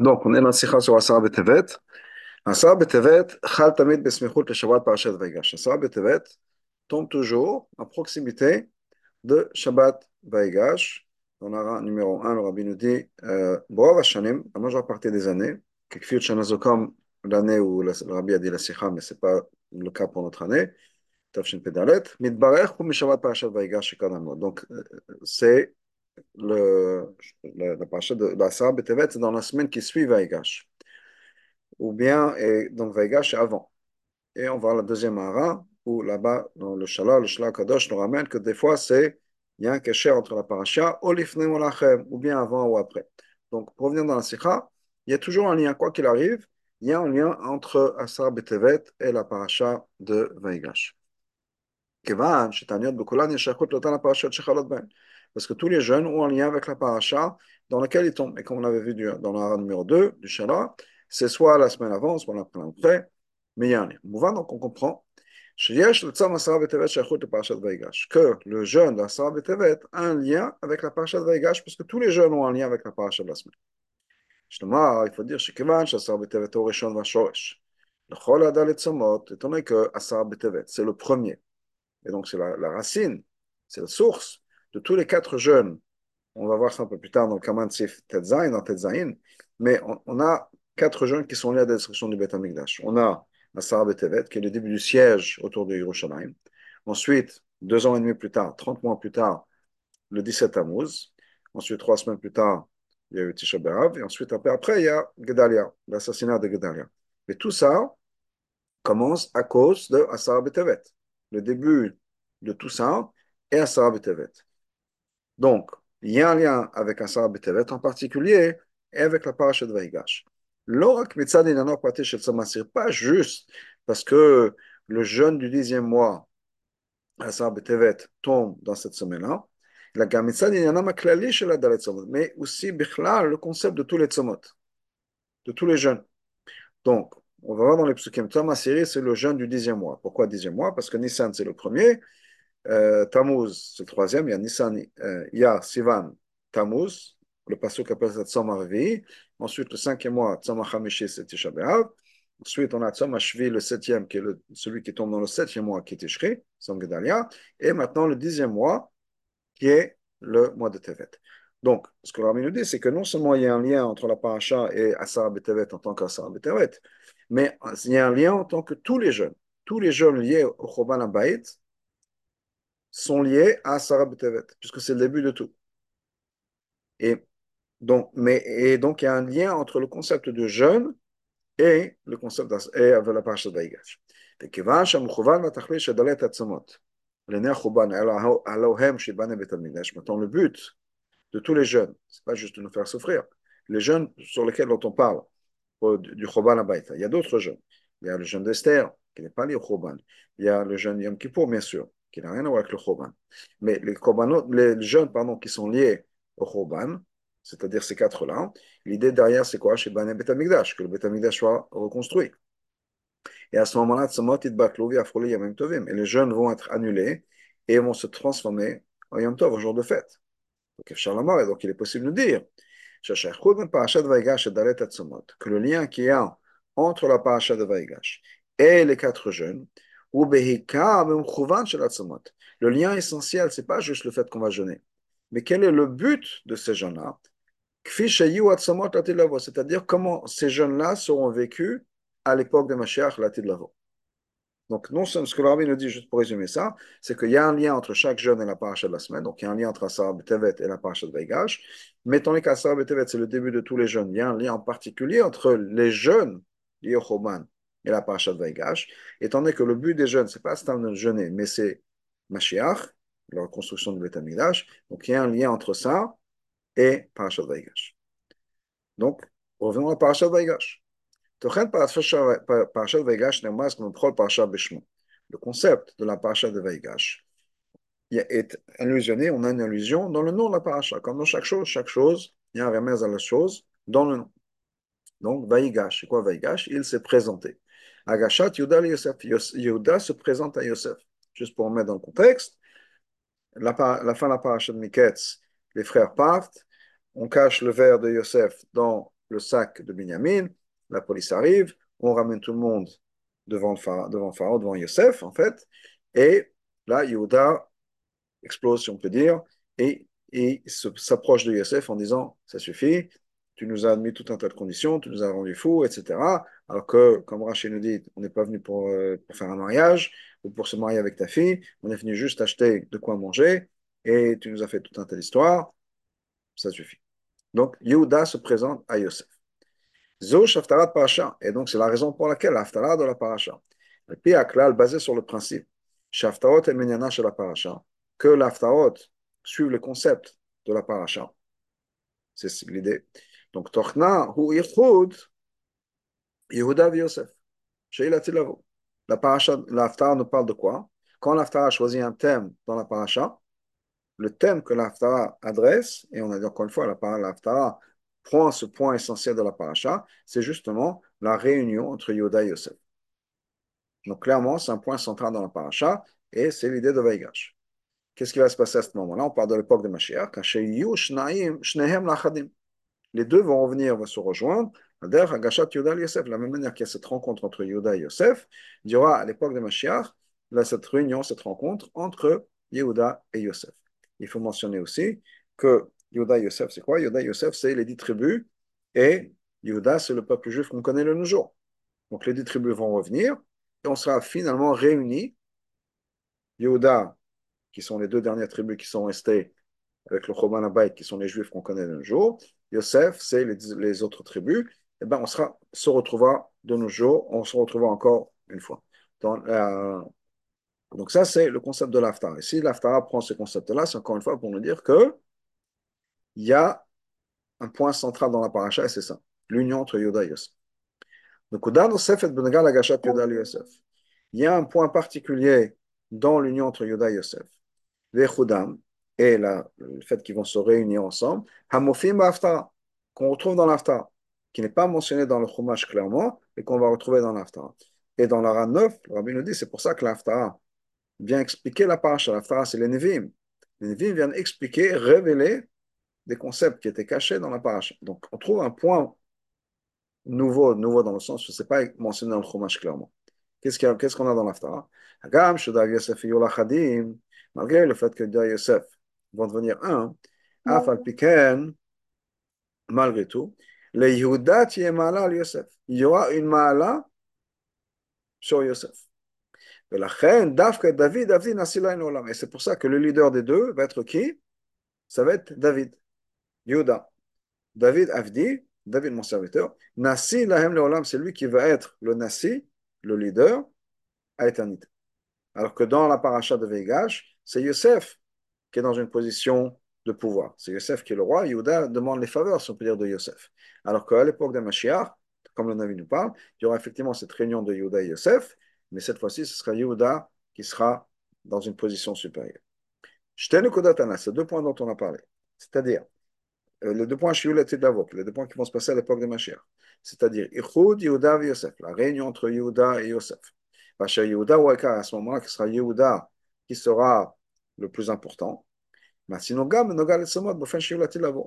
Donc, on est dans Sikha sur Asara Betevet. Asara Betevet, Chal Tamid Besmichut le Shabbat Parashat Vaigash. Asara Betevet tombe toujours à proximité de Shabbat Vaigash. Dans la numéro 1, le rabbi nous dit Boav Hashanim, la majeure partie des années, Kekfiut Shanazokom, l'année où le rabbi a dit la Sikha, mais ce n'est pas le cas pour notre année. Donc, c'est le, le, la paracha de la Sarah Betevet, c'est dans la semaine qui suit Vaigash. Ou bien, et, donc Vaigash avant. Et on va à la deuxième ara, où là-bas, dans le Shalal, le Shalal Kadosh nous ramène que des fois, c'est il y a un cachet entre la paracha, ou bien avant ou après. Donc, pour revenir dans la Sikha, il y a toujours un lien, quoi qu'il arrive, il y a un lien entre Asar Betevet et la paracha de Vaigash. כיוון שתעניות בכולן יש שייכות לאותן הפרשות שחלות בהן parce que tous les jeunes ont un lien avec la paracha dans laquelle ils tombent. Et comme on l'avait vu dans la numéro 2 du Shala, c'est soit la semaine avant, soit la semaine après, mais il y a un lien. Donc on comprend que le jeûne de la Sarah Betevet a un lien avec la paracha de Vaigash, parce que tous les jeunes ont un lien avec la paracha de la semaine. Justement, il faut dire שכיוון שהשר בטבת הוא ראשון והשורש. לכל הדל עצמות, étant donné que Asar Betevet, c'est le premier, et donc c'est la, la racine, c'est la source de tous les quatre jeunes, on va voir ça un peu plus tard dans le Kaman Sif Tetzain, dans Tetzain, mais on, a quatre jeunes qui sont liés à la destruction du Beth Amikdash. On a Asara Betevet, qui est le début du siège autour de Yerushalayim. Ensuite, deux ans et demi plus tard, 30 mois plus tard, le 17 Tammuz. Ensuite, trois semaines plus tard, il y a eu Tisha. Et ensuite, après, après, il y a Gedalia, l'assassinat de Gedalia. Et tout ça commence à cause de Asara Betevet. Le début de tout ça est Asara Betevet. Donc, il y a un lien avec un Sarah Betevet en particulier et avec la paracha de Vaigash. L'orak mitzad inanor shel Samasir, pas juste parce que le jeûne du dixième mois, à Sarah Betevet, tombe dans cette semaine-là, la gamitzad inanam aklali shel adalet tzomot, mais aussi bichlal, le concept de tous les tzomot, de tous les jeûnes. Donc, on va voir dans les psukim, c'est le jeûne du dixième mois. Pourquoi dixième mois? Parce que Nissan, c'est le premier, euh, Tammuz, c'est le troisième. Il y a Nissan, euh, il y a Sivan, Tammuz. Le passage appelle ça Tzom Ensuite, le cinquième mois, Tzom Hamishi, c'est Tisha. Ensuite, on a Tzom Shvi, le septième, qui est celui qui tombe dans le septième mois, qui est Tishri, Tzom Gedalia. Et maintenant, le dixième mois, qui est le mois de Tevet. Donc, ce que Rami nous dit, c'est que non seulement il y a un lien entre la paracha et Asara Betevet en tant qu'Asara Betevet, mais il y a un lien en tant que tous les jeunes, tous les jeunes liés au Choban Abayit, sont liés à Sarah Betevet, puisque c'est le début de tout. Et donc, mais, et donc, il y a un lien entre le concept de jeûne et le concept et avec la parasha de Vaigash. וכיוון שהמכוון והתכלית שדלת עצמות לעיני החורבן הלא הם שיבנה בית המקדש, maintenant le but de tous les jeunes, c'est pas juste de nous faire souffrir, les jeunes sur lesquels on parle, du Choban Abaïta, il y a d'autres jeunes. Il y a le jeune d'Esther, qui n'est pas lié au Choban. Il y a le jeune Yom Kippur, bien sûr qui n'a rien à voir avec le Choban. Mais les, les jeunes pardon, qui sont liés au Choban, c'est-à-dire ces quatre-là, l'idée derrière, c'est quoi? Chez Bané Betamigdash, que le Betamigdash soit reconstruit. Et à ce moment-là, et les jeunes vont être annulés et vont se transformer en Yom Tov, au jour de fête. Donc, et donc il est possible de dire que le lien qu'il y a entre la paracha de Vaigash et les quatre jeunes, le lien essentiel, ce n'est pas juste le fait qu'on va jeûner, mais quel est le but de ces jeunes-là C'est-à-dire comment ces jeunes-là seront vécus à l'époque de Mashiach, Latidlavo. Donc, non seulement ce que le rabbi nous dit, juste pour résumer ça, c'est qu'il y a un lien entre chaque jeune et la paracha de la semaine. Donc, il y a un lien entre Asar Tevet et la paracha de Veigash. Mettons les qu'Asar Tevet, c'est le début de tous les jeunes. Il y a un lien en particulier entre les jeunes liés au et la paracha de Vaigash, étant donné que le but des jeunes, ce n'est pas de jeûner, mais c'est Mashiach, la reconstruction du Beth Donc il y a un lien entre ça et paracha de Vaigash. Donc, revenons à paracha de Vaigash. Le concept de la paracha de Vaigash est illusionné, on a une illusion dans le nom de la paracha. Comme dans chaque chose, chaque chose, il y a un remède à la chose dans le nom. Donc, Vaigash, c'est quoi Vaigash Il s'est présenté. Agashat Yuda Yosef. Yehuda se présente à Yosef. Juste pour mettre dans le contexte, la, fin de la paracha de Miketz, les frères partent, on cache le verre de Yosef dans le sac de Binyamin, la police arrive, on ramène tout le monde devant le pharaon, devant, le pharaon, devant Yosef, en fait, et là, Yehuda explose, si on peut dire, et, et s'approche de Yosef en disant, ça suffit, tu nous as admis tout un tas de conditions, tu nous as rendu fous, etc. Alors que, comme Rachid nous dit, on n'est pas venu pour, euh, pour, faire un mariage ou pour se marier avec ta fille, on est venu juste acheter de quoi manger et tu nous as fait tout un tas d'histoires, ça suffit. Donc, Yehuda se présente à Yosef. Zo Shaftarat Parasha. Et donc, c'est la raison pour laquelle l'Haftarah de la Parasha. Et puis, Aklal, basé sur le principe, Shaftarot et Menyana la Parasha, que l'Haftarot suivent le concept de la Parasha. C'est l'idée. Donc, Tochna, Hu Yichud, Yehuda et Yosef. La Parasha, l'Haftarah nous parle de quoi? Quand l'Haftarah choisit un thème dans la Parasha, le thème que l'Haftarah adresse, et on a dit encore une fois, la l'Haftarah prend ce point essentiel de la paracha, c'est justement la réunion entre Yoda et Yosef. Donc clairement, c'est un point central dans la paracha, et c'est l'idée de Vaigash. Qu'est-ce qui va se passer à ce moment-là? On parle de l'époque de Mashiach, les deux vont revenir, vont se rejoindre, de la même manière qu'il y a cette rencontre entre Yoda et Yosef, il y aura à l'époque de Mashiach, cette réunion, cette rencontre entre Yehuda et Yosef. Il faut mentionner aussi que Yehuda Yosef, c'est quoi? Yehuda Yosef, c'est les dix tribus, et Yehuda, c'est le peuple juif qu'on connaît le nos jours. Donc les dix tribus vont revenir, et on sera finalement réunis. Yehuda, qui sont les deux dernières tribus qui sont restées avec le Choban Abayt, qui sont les juifs qu'on connaît de nos jours. Yosef, c'est les, autres tribus. Et eh ben, on se retrouvera de nos jours, on se retrouvera encore une fois. donc ça, c'est le concept de l'Aftara. Et si l'Aftara prend ce concept-là, c'est encore une fois pour nous dire que il y a un point central dans la paracha et c'est ça, l'union entre Yoda et Yosef. Donc, il y a un point particulier dans l'union entre Yoda et Yosef. Et la, le fait qu'ils vont se réunir ensemble, Hamofim qu'on retrouve dans l'Aftara, qui n'est pas mentionné dans le Chumash clairement, et qu'on va retrouver dans l'Aftara. Et dans la 9, le Rabbi nous dit, c'est pour ça que l'Aftara vient expliquer la paracha. L'Aftara, c'est les Nevim. Les Nevim viennent expliquer, révéler des concepts qui étaient cachés dans la paracha. Donc, on trouve un point nouveau, nouveau dans le sens où ce n'est pas mentionné dans le Chumash clairement. Qu'est-ce qu'on qu a dans l'Aftara malgré le fait que Dav Yosef vont devenir un, Afal Piken, malgré tout, le Yehuda Tiemala al Yosef. Il y aura une Maala sur Yosef. Et c'est pour ça que le leader des deux va être qui? Ça va être David. Yuda. David Avdi, David mon serviteur, Nasi Lahem Leolam, c'est lui qui va être le Nasi, le leader, à éternité. Alors que dans la paracha de Vegash, c'est Yosef qui est dans une position de pouvoir. C'est Yosef qui est le roi, Yehuda demande les faveurs, si on peut dire, de Yosef. Alors qu'à l'époque de Mashiach, comme le Navi nous parle, il y aura effectivement cette réunion de Yehuda et Yosef, mais cette fois-ci, ce sera Yehuda qui sera dans une position supérieure. Kodatana, c'est deux points dont on a parlé. C'est-à-dire, euh, les deux points les deux points qui vont se passer à l'époque de Mashiach. C'est-à-dire, Ichud, Yehuda et Yosef, la réunion entre Yehuda et Yosef. Yehuda ou à ce moment-là, qui sera Yehuda, qui sera le plus important. On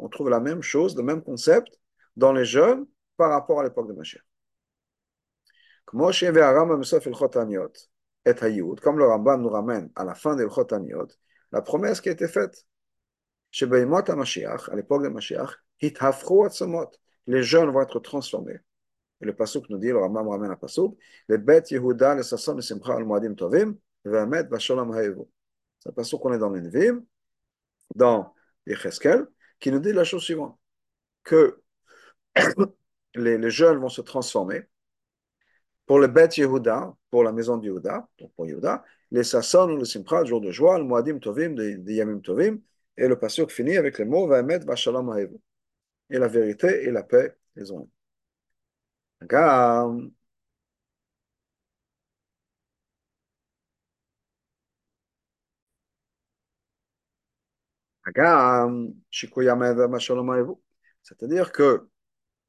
trouve la même chose, le même concept dans les jeunes par rapport à l'époque de Mashiach. Comme le Rambam nous ramène à la fin de l'Chotaniot, la promesse qui a été faite. À l'époque de Mashiach, les jeunes vont être transformés. Et le Pasuk nous dit, le Rambam ramène un Pasuk, les bêtes Yehuda, les Sasson, les Simcha, al Muadim Tovim, Vehamet, Vashalom Haevu. C'est un Pasuk qu'on est dans l'Envim, dans Yecheskel, qui nous dit la chose suivante, que les, les jeunes vont se transformer, pour le Bet Yehuda, pour la maison de Yehuda, donc pour Yehuda, les Sasson le Simcha, jour de joie, le Moadim Tovim, des Yamim Tovim, et le pasuk finit avec les mots Vaemet Vashalom Haevu. Et la vérité et la paix, les ont. C'est-à-dire que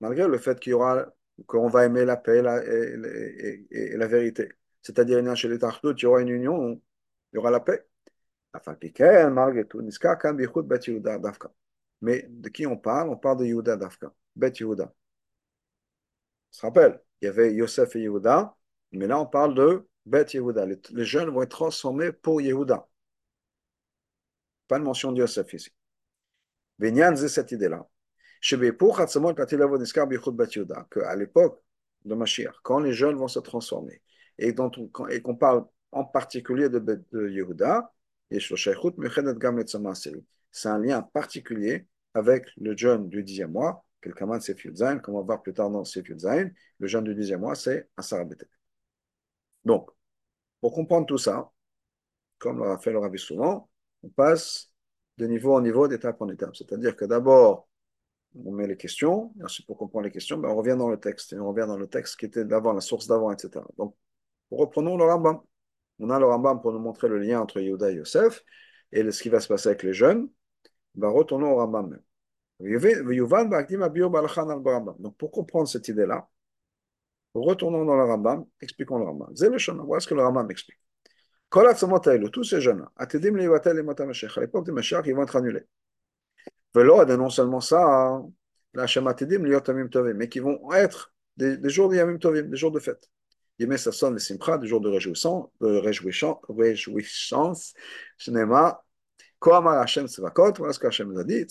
malgré le fait qu'il y aura, qu'on va aimer la paix et, la vérité, c'est-à-dire chez les Tartout, il y aura une union, il y aura la paix. Mais de qui on parle On parle de Yehuda Dafka, Bet Yehuda. On se rappelle, il y avait Yosef et Yehuda, mais là on parle de Bet Yehuda. Les, les jeunes vont être transformés pour Yehuda. Pas de mention de Yosef ici. Venyan, c'est cette idée-là. Qu'à l'époque de Mashiach, quand les jeunes vont se transformer, et qu'on parle en particulier de, de Yehuda, c'est un lien particulier avec le jeûne du dixième mois, quelqu'un c'est Zain, comme on va voir plus tard dans Sefut Zain, le jeûne du dixième mois, c'est Asarabete. Donc, pour comprendre tout ça, comme l'a fait le Rabbi souvent, on passe de niveau en niveau, d'étape en étape. C'est-à-dire que d'abord, on met les questions, et ensuite pour comprendre les questions, ben on revient dans le texte, et on revient dans le texte qui était d'avant, la source d'avant, etc. Donc, reprenons le Rambam. On a le Rambam pour nous montrer le lien entre Yehuda et Yosef, et ce qui va se passer avec les jeunes. Ben, retournons au Rambam même. Donc, pour comprendre cette idée-là, retournons dans le Rambam, expliquons le Rambam. Voilà ce que le Rambam explique. Tous ces jeunes-là, à l'époque de Mashiach, ils vont être annulés. non seulement ça, mais qui vont être des, jours de Tovim, des jours de fête. Yemé Sasson le Simcha, des jours de réjouissance, de réjouissance, réjouissance, Shnema, Koamar Hashem Tzvakot, voilà ce qu'Hachem nous a dit,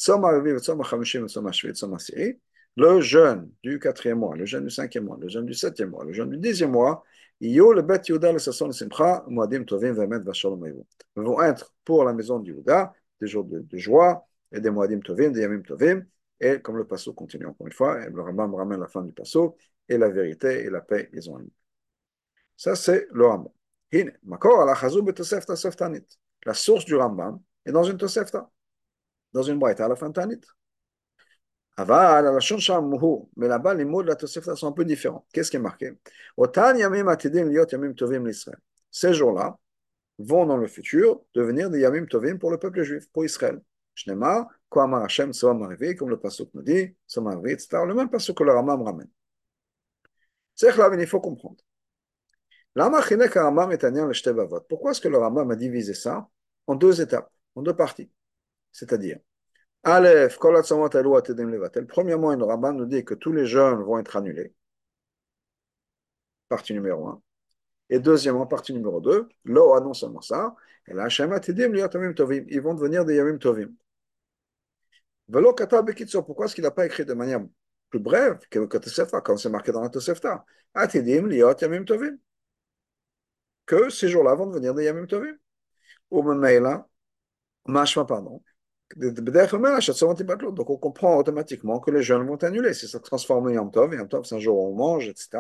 le jeûne du quatrième mois, le jeûne du cinquième mois, le jeûne du septième mois, le jeûne du dixième mois, Yo le vont être pour la maison de Yehuda des jours de, joie et des Moadim Tovim, des Yamim Tovim, et comme le Passo continue encore une fois, le Rambam ramène la fin du Passo, et la vérité et la paix, ils ont un Ça, c'est le Rambam. La source du Rambam est dans une Tosefta, dans une. Mais là-bas, les mots de la Tosefta sont un peu différents. Qu'est-ce qui est marqué? Ces jours-là vont dans le futur devenir des Yamim Tovim pour le peuple juif, pour Israël. Shnema, Koamar Hashem, comme le Pasuk nous dit, etc. Le même Pasuk que le Rambam ramène. C'est il faut comprendre. Pourquoi est-ce que le Rambam a divisé ça en deux étapes, en deux parties? C'est-à-dire, Aleph, Premièrement, le Rambam nous dit que tous les jeunes vont être annulés. Partie numéro 1. Et deuxièmement, partie numéro 2, Lo, non seulement ça, et là, ils vont devenir des Yamim Tovim. Pourquoi est-ce qu'il n'a pas écrit de manière plus brève que le Tosefta, quand c'est marqué dans la Tosefta? Atidim liot Yamim Tovim que ces jours-là vont devenir des Yamim Tovim. Ou Mashma, pardon. Donc on comprend automatiquement que les jeunes vont annuler. Si ça transforme en Yom Tov, Tov c'est un jour où on mange, etc.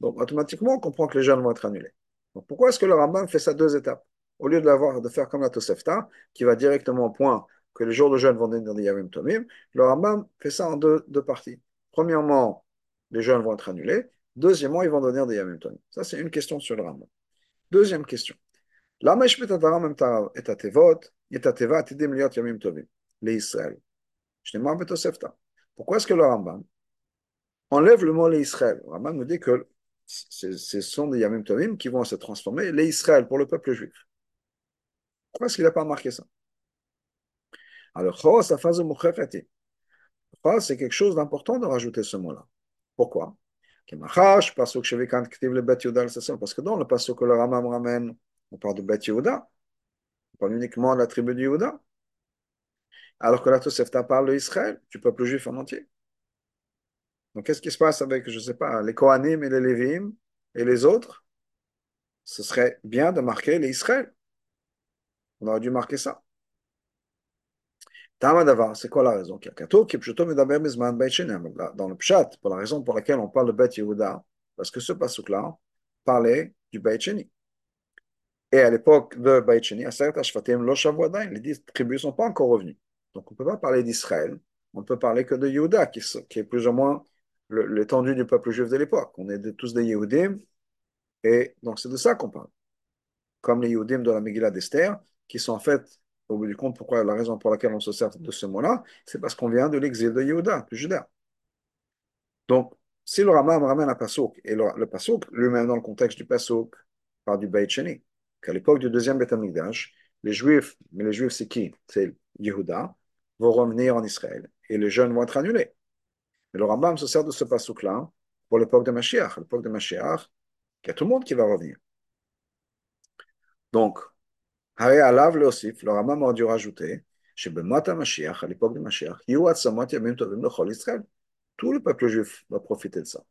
Donc automatiquement on comprend que les jeunes vont être annulés. Donc pourquoi est-ce que le Rambam fait ça deux étapes Au lieu de, de faire comme la Tosefta, qui va directement au point que les jours de jeunes vont devenir des Yamim Tovim, le Rambam fait ça en deux, parties. Premièrement, les jeunes vont être annulés. Deuxièmement, ils vont devenir des Yamim Tovim. Ça, c'est une question sur le Rambam. Deuxième question. Pourquoi est-ce que le Rambam enlève le mot les Israël Le Rambam nous dit que ce sont des Yamim Tovim qui vont se transformer, les Israël pour le peuple juif. Pourquoi est-ce qu'il n'a pas marqué ça Alors, c'est quelque chose d'important de rajouter ce mot-là. Pourquoi parce que dans le passage que le Ramam ramène, on parle de Bet Yehuda, on parle uniquement de la tribu de Yehuda. Alors que la Tosefta parle d'Israël, du peuple juif en entier. Donc qu'est-ce qui se passe avec, je ne sais pas, les Kohanim et les Lévim et les autres? Ce serait bien de marquer les Israël. On aurait dû marquer ça. C'est quoi la raison? Dans le Pshat, pour la raison pour laquelle on parle de Beth Yehuda, parce que ce pasuk-là parlait du Beit Sheni. Et à l'époque de Beit Sheni, les dix tribus ne sont pas encore revenus. Donc on ne peut pas parler d'Israël, on ne peut parler que de Yehuda, qui, est plus ou moins l'étendue du peuple juif de l'époque. On est tous des Yehudim, et donc c'est de ça qu'on parle. Comme les Yehudim de la Megillah d'Esther, qui sont en fait au bout du compte, pourquoi la raison pour laquelle on se sert de ce mot-là, c'est parce qu'on vient de l'exil de Yehuda, du Juda. Donc, si le Rambam ramène un Passouk, et le, le Passouk, lui-même dans le contexte du Passouk, par du Beit qu'à l'époque du deuxième Beth les Juifs, mais les Juifs c'est qui? C'est Yehuda, vont revenir en Israël et les jeûnes vont être annulés. Mais le Rambam se sert de ce pasouk-là pour l'époque de Mashiach. L'époque de Mashiach, il y a tout le monde qui va revenir. Donc, Haré Alav le Osif, le Rambam a dû rajouter, Bemata Mashiach, à l'époque de Mashiach, Yuat Yamim Tovim Lechol Israël. Tout le peuple juif va profiter de ça.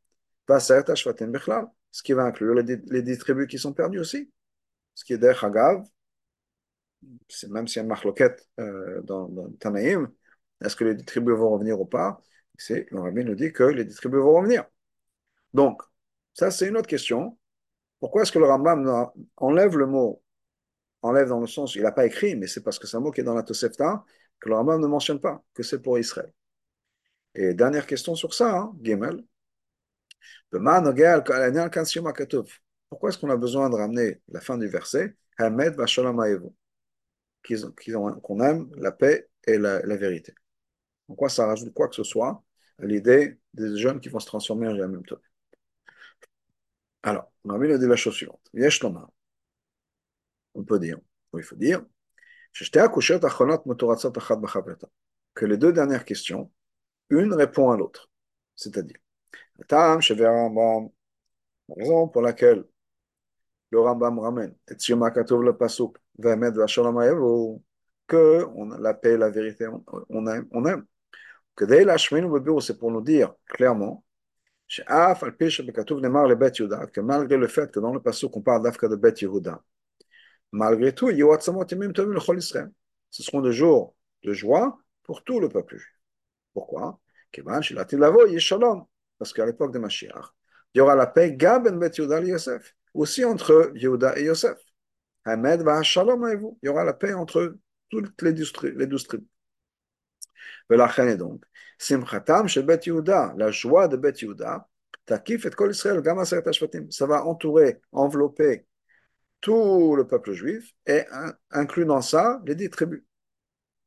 Ce qui va inclure les, les tribus qui sont perdues aussi. Ce qui est der Hagav, même s'il y a une marloquette euh, dans, Tanaïm, est-ce que les tribus vont revenir ou pas? C'est Le Rabbi nous dit que les tribus vont revenir. Donc, ça c'est une autre question. Pourquoi est-ce que le Rambam enlève le mot enlève dans le sens, il n'a pas écrit, mais c'est parce que c'est un mot qui est dans la Tosefta, que le Rambam ne mentionne pas, que c'est pour Israël. Et dernière question sur ça, hein, Gimel. Pourquoi est-ce qu'on a besoin de ramener la fin du verset qu'on aime la paix et la, vérité. En quoi ça rajoute quoi que ce soit à l'idée des jeunes qui vont se transformer en même temps. Alors, on a dit la chose suivante. On peut dire, il faut dire, que les deux dernières questions, une répond à l'autre. C'est-à-dire, la raison pour laquelle le Rambam ramène, et le pasuk, que on, la paix, la vérité, on, aime. On aime. Que c'est pour nous dire clairement que malgré le fait que dans le passage on parle d'Afka de Bet Yehuda, malgré tout, ce seront des jours de joie pour tout le peuple juif. Pourquoi? Parce qu'à l'époque de Mashiach, il y aura la paix Gaben Bet Yehuda Yosef, aussi entre Yehuda et Yosef. Il y aura la paix entre toutes les douze tribus. ולכן donc, שמחתם של בית יהודה, la joie de בית יהודה, תקיף את כל ישראל, גם עשרת השבטים. Ça va entourer, envelopper tout le peuple juif et inclut dans ça les dix tribus.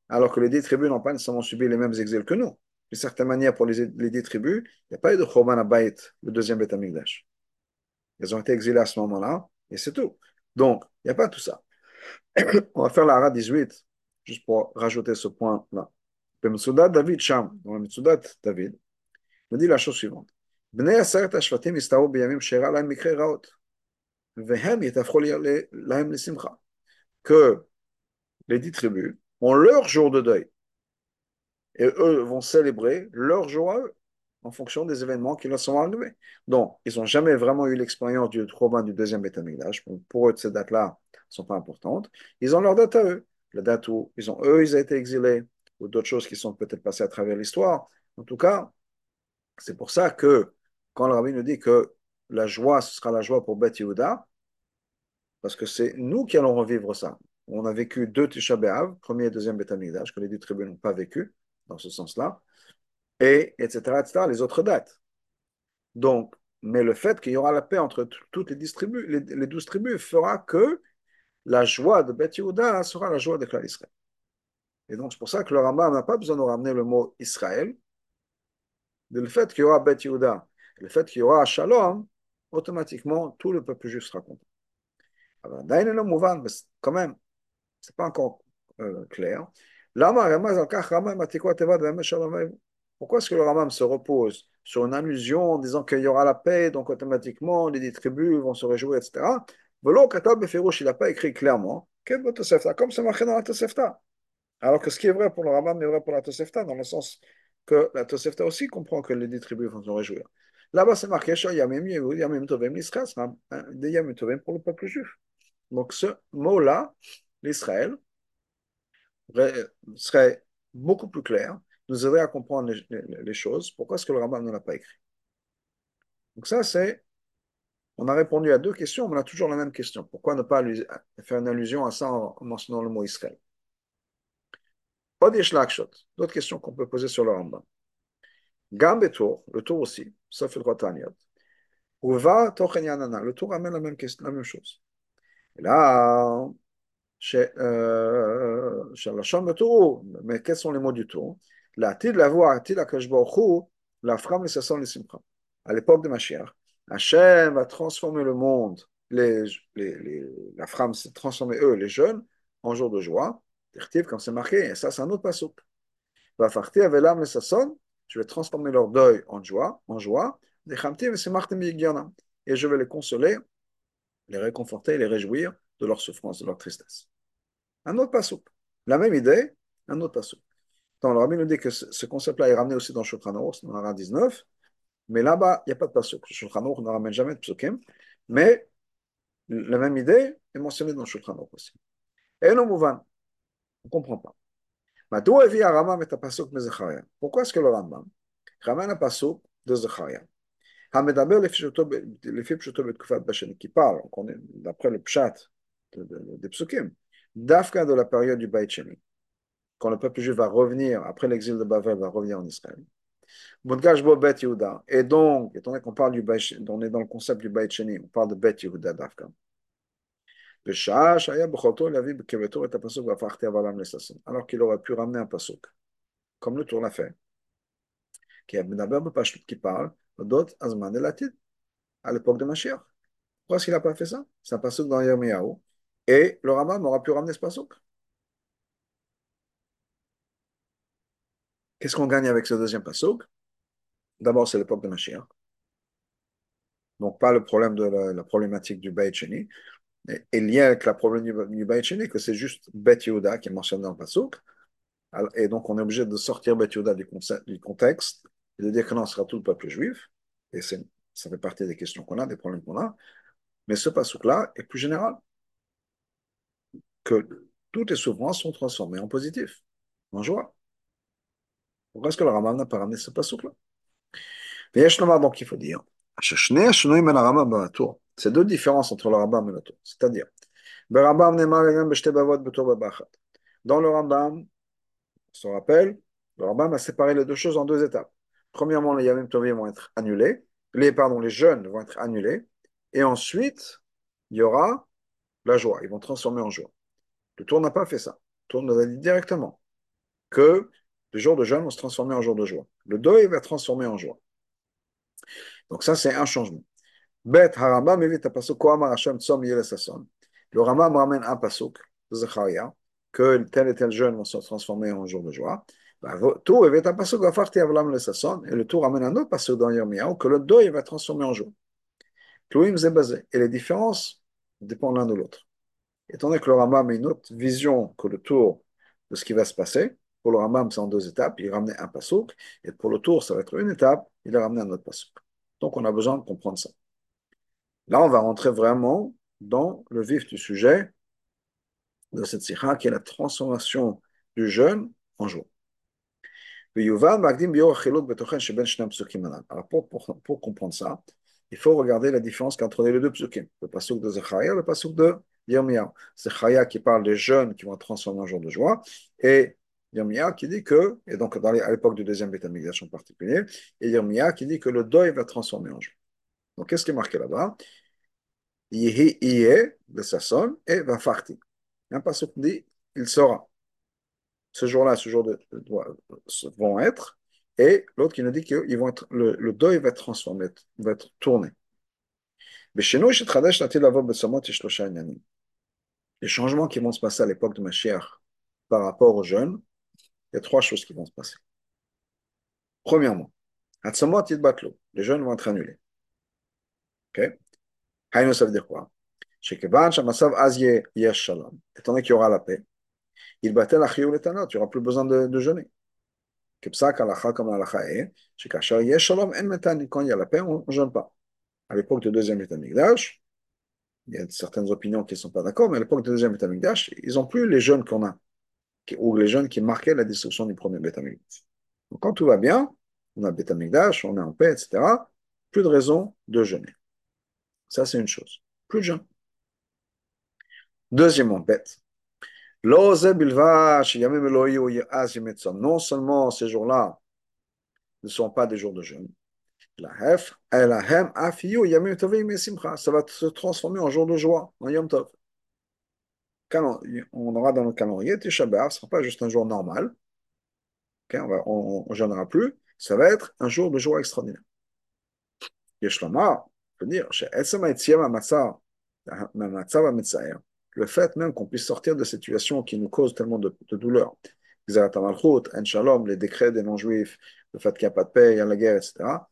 Alors que les dix tribus n'ont pas nécessairement subi les mêmes exils que nous. D'une certaine manière, pour les, les dix tribus, il n'y a pas eu de Choban Abayit, le deuxième Beth Amikdash. Ils ont été exilés à ce moment-là, et c'est tout. Donc, il n'y a pas tout ça. On va faire la 18 juste pour rajouter ce point-là. Bemsudat David Sham, dans le Mitsudat David, me dit la chose suivante. בני עשרת השבטים הסתערו בימים שאירע להם מקרה רעות, והם יתהפכו להם לשמחה. Que les dix tribus ont leur jour de deuil, et eux vont célébrer leur jour à eux en fonction des événements qui leur sont arrivés. Donc, ils n'ont jamais vraiment eu l'expérience du Troban du deuxième Bétamigdash. Pour eux, ces dates-là ne sont pas importantes. Ils ont leur date à eux. La date où ils ont, eux, ils ont été exilés, ou d'autres choses qui sont peut-être passées à travers l'histoire. En tout cas, c'est pour ça que quand le rabbin nous dit que la joie, ce sera la joie pour Beth Yehuda, parce que c'est nous qui allons revivre ça. On a vécu deux Tisha B'Av, premier et deuxième Beth que les deux tribus n'ont pas vécu dans ce sens-là et etc., etc., les autres dates. Donc, mais le fait qu'il y aura la paix entre toutes les, douze tribus fera que la joie de Beth Yehuda sera la joie de Klal. Et donc, c'est pour ça que le Rambam n'a pas besoin de ramener le mot Israël. Le fait qu'il y aura Beth Yehuda, le fait qu'il y aura Shalom, automatiquement, tout le peuple juif sera content. Alors, quand même, c'est pas encore euh, clair. Pourquoi est-ce que le Ramam se repose sur une allusion en disant qu'il y aura la paix, donc automatiquement les tribus vont se réjouir, etc. il n'a pas écrit clairement, comme c'est marqué dans la Tosefta. Alors que ce qui est vrai pour le Ramam est vrai pour la Tosefta, dans le sens que la Tosefta aussi comprend que les tribus vont se réjouir. Là-bas, c'est marqué Yamim Yamim Tovim l'Israël, des Yamim Tovim pour le peuple juif. Donc ce mot-là, l'Israël, serait beaucoup plus clair nous aider à comprendre les, choses. Pourquoi est-ce que le rabbin ne l'a pas écrit? Donc ça, c'est... On a répondu à deux questions, mais on a toujours la même question. Pourquoi ne pas faire une allusion à ça en mentionnant le mot Israël? D'autres questions qu'on peut poser sur le Rambam. Gam tour, le tour aussi, sauf le Taniot. va le tour amène la même, chose. Là, chez, euh, chez la chambre tour, mais quels sont les mots du tour? L'atid la voix, atid la la fram le sasson le simcha. À l'époque de Mashiach, Hachem va transformer le monde, les, les, les, la fram s'est transformer eux, les jeunes, en jour de joie. Comme c'est marqué, et ça c'est un autre passouk. Vafarti avelam lesasson, je vais transformer leur deuil en joie, en joie. Et je vais les consoler, les réconforter, les réjouir de leur souffrance, de leur tristesse. Un autre pasouk. La même idée, un autre pasouk. Le rabbi nous dit que ce concept-là est ramené aussi dans Shulchan Aruch, dans la 19, mais là-bas, il n'y a pas de pasouk. Shulchan Aruch ne ramène jamais de psukim, mais la même idée est mentionnée dans Shulchan Aruch aussi. Et non mouvan, on ne comprend pas. Pourquoi est-ce que le Rambam ramène un pasouk de Zecharia qui parle, d'après le pshat des psukim, d'Afka de la période du Beit Sheni, quand le peuple juif va revenir, après l'exil de Bavel, va revenir en Israël. Et donc, étant donné qu'on parle du on est dans le concept du Beit Sheni, on parle de Bet Yehuda d'Afka. Alors qu'il aurait pu ramener un pasuk, comme le tour l'a fait, qui parle d'autres Azman et Latid, à l'époque de Mashiach. Pourquoi est-ce qu'il n'a pas fait ça? C'est un pasuk dans Yirmiyahu. Et le Rambam aura pu ramener ce pasuk. Qu'est-ce qu'on gagne avec ce deuxième pasuk D'abord, c'est l'époque de Mashiach. Donc, pas le problème de la, problématique du Beit Sheni. Et, et lié avec la problème du, Beit Sheni, que c'est juste Bet Yehuda qui est mentionné dans le pasuk. Et donc, on est obligé de sortir Bet Yehuda du, du contexte et de dire que non, ce sera tout le peuple juif. Et ça fait partie des questions qu'on a, des problèmes qu'on a. Mais ce passouk-là est plus général. Que toutes les souffrances sont transformées en positif, en joie. Pourquoi est-ce que le Rambam n'a pas ramené ce passouk-là donc il faut dire, c'est deux différences entre le Rambam et le Tour. C'est-à-dire, dans le Rambam, on se rappelle, le Rambam a séparé les deux choses en deux étapes. Premièrement, les Yamim Tovim vont être annulés, les, pardon, les jeunes vont être annulés, et ensuite, il y aura la joie, ils vont transformer en joie. Le tour n'a pas fait ça. Le tour nous a dit directement que le jour de jeûne vont se transformer en jour de joie. Le deuil va transformer en joie. Donc ça, c'est un changement. Bet Harambam évite à pasuk Koamar Hashem Sasson. Le Rambam ramène un pasuk de que tel et tel jeune vont se transformer en jour de joie. Bah, tout évite pasuk Avlam et le tour ramène un autre pasuk dans Yirmiyahu que le deuil va transformer en joie. Tlouim Zebazé. Et les différences dépendent l'un de l'autre. Étant donné que le Rambam a une autre vision que le tour de ce qui va se passer, pour le Rambam, c'est en deux étapes. Il ramenait un pasouk. Et pour le tour, ça va être une étape. Il a ramené un autre pasouk. Donc, on a besoin de comprendre ça. Là, on va rentrer vraiment dans le vif du sujet de cette sikha, qui est la transformation du jeûne en jour. Alors, pour, comprendre ça, il faut regarder la différence entre les deux psukim, le pasuk de Zechariah et le pasuk de Yirmiyahu. Zechariah qui parle des jeunes qui vont être transformés en jour de joie, et Yirmiya qui dit que, et donc à l'époque du deuxième Betamigdash en particulier, et Yirmiya qui dit que le deuil va transformer en joie. Donc qu'est-ce qui est marqué là-bas? Yihi iye, de Sasson, et va farti. Un passage qui dit il sera. Ce jour-là, ce jour de, vont être, et l'autre qui nous dit que vont être, le, le deuil va être transformé, va être tourné. Les changements qui vont se passer à l'époque de Mashiach par rapport aux jeunes, il y a trois choses qui vont se passer. Premièrement, les jeunes vont être annulés. Ok? Haïno, ça veut dire quoi? Étant donné qu'il y aura la paix, il battait la chiyou tu n'auras plus besoin de, de jeûner. Quand il y a la paix, on ne jeûne pas. À l'époque du deuxième Betamikdash, il y a certaines opinions qui ne sont pas d'accord, mais à l'époque du deuxième Betamikdash, ils n'ont plus les jeunes qu'on a ou les jeunes qui marquaient la destruction du premier Beth Donc quand tout va bien, on a Beth on est en paix, etc., plus de raison de jeûner. Ça, c'est une chose. Plus de jeûne. Deuxièmement, bête. Non seulement ces jours-là ne sont pas des jours de jeûne, ça va se transformer en jour de joie, en Yom Tov on aura dans le calendrier Tisha ce ne sera pas juste un jour normal, on ne gênera plus, ça va être un jour de joie extraordinaire. Yeshlama, peut dire, le fait même qu'on puisse sortir de cette situation qui nous cause tellement de, douleur, En Shalom, les décrets des non-juifs, le fait qu'il n'y a pas de paix, il y a la guerre, etc.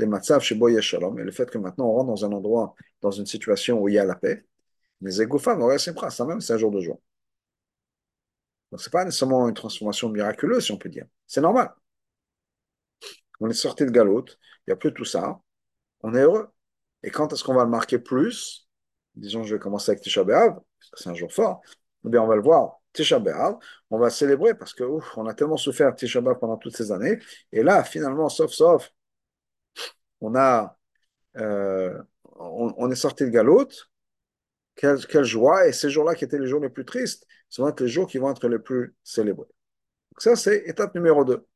Et le fait que maintenant on rentre dans un endroit, dans une situation où il y a la paix. Mais Zegoufa, ça même, c'est un jour de joie. Donc, ce n'est pas nécessairement une transformation miraculeuse, si on peut dire. C'est normal. On est sorti de Galoute, il n'y a plus tout ça. On est heureux. Et quand est-ce qu'on va le marquer plus? Disons, je vais commencer avec Tisha B'Av, parce que c'est un jour fort. Eh bien, on va le voir Tisha on va célébrer parce que on a tellement souffert Tisha pendant toutes ces années. Et là, finalement, sauf, sauf, on a, euh, on, on, est sorti de Galoute. Quelle, joie! Et ces jours-là qui étaient les jours les plus tristes, ce vont être les jours qui vont être les plus célébrés. Donc ça, c'est étape numéro 2.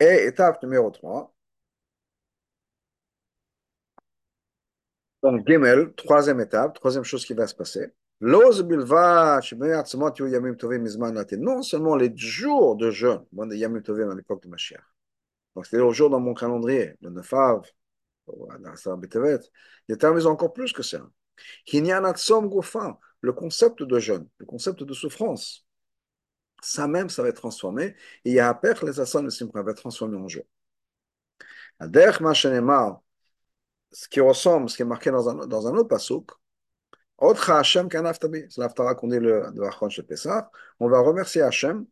Et étape numéro 3. Donc, Gimel, troisième étape, troisième chose qui va se passer. Non seulement les jours de jeûne, à l'époque de Mashiach. Donc, c'est le jour dans mon calendrier, le 9 av, terminé encore plus que ça. Le concept de jeûne, le concept de souffrance, ça même, ça va être transformé. Et il y a à les Assan le Simcha va être transformé en jeûne. Ce qui ressemble, ce qui est marqué dans un, dans un autre pasouk, c'est l'Aftara qu'on dit le, de Achon chez Pessah. On va remercier Hachem.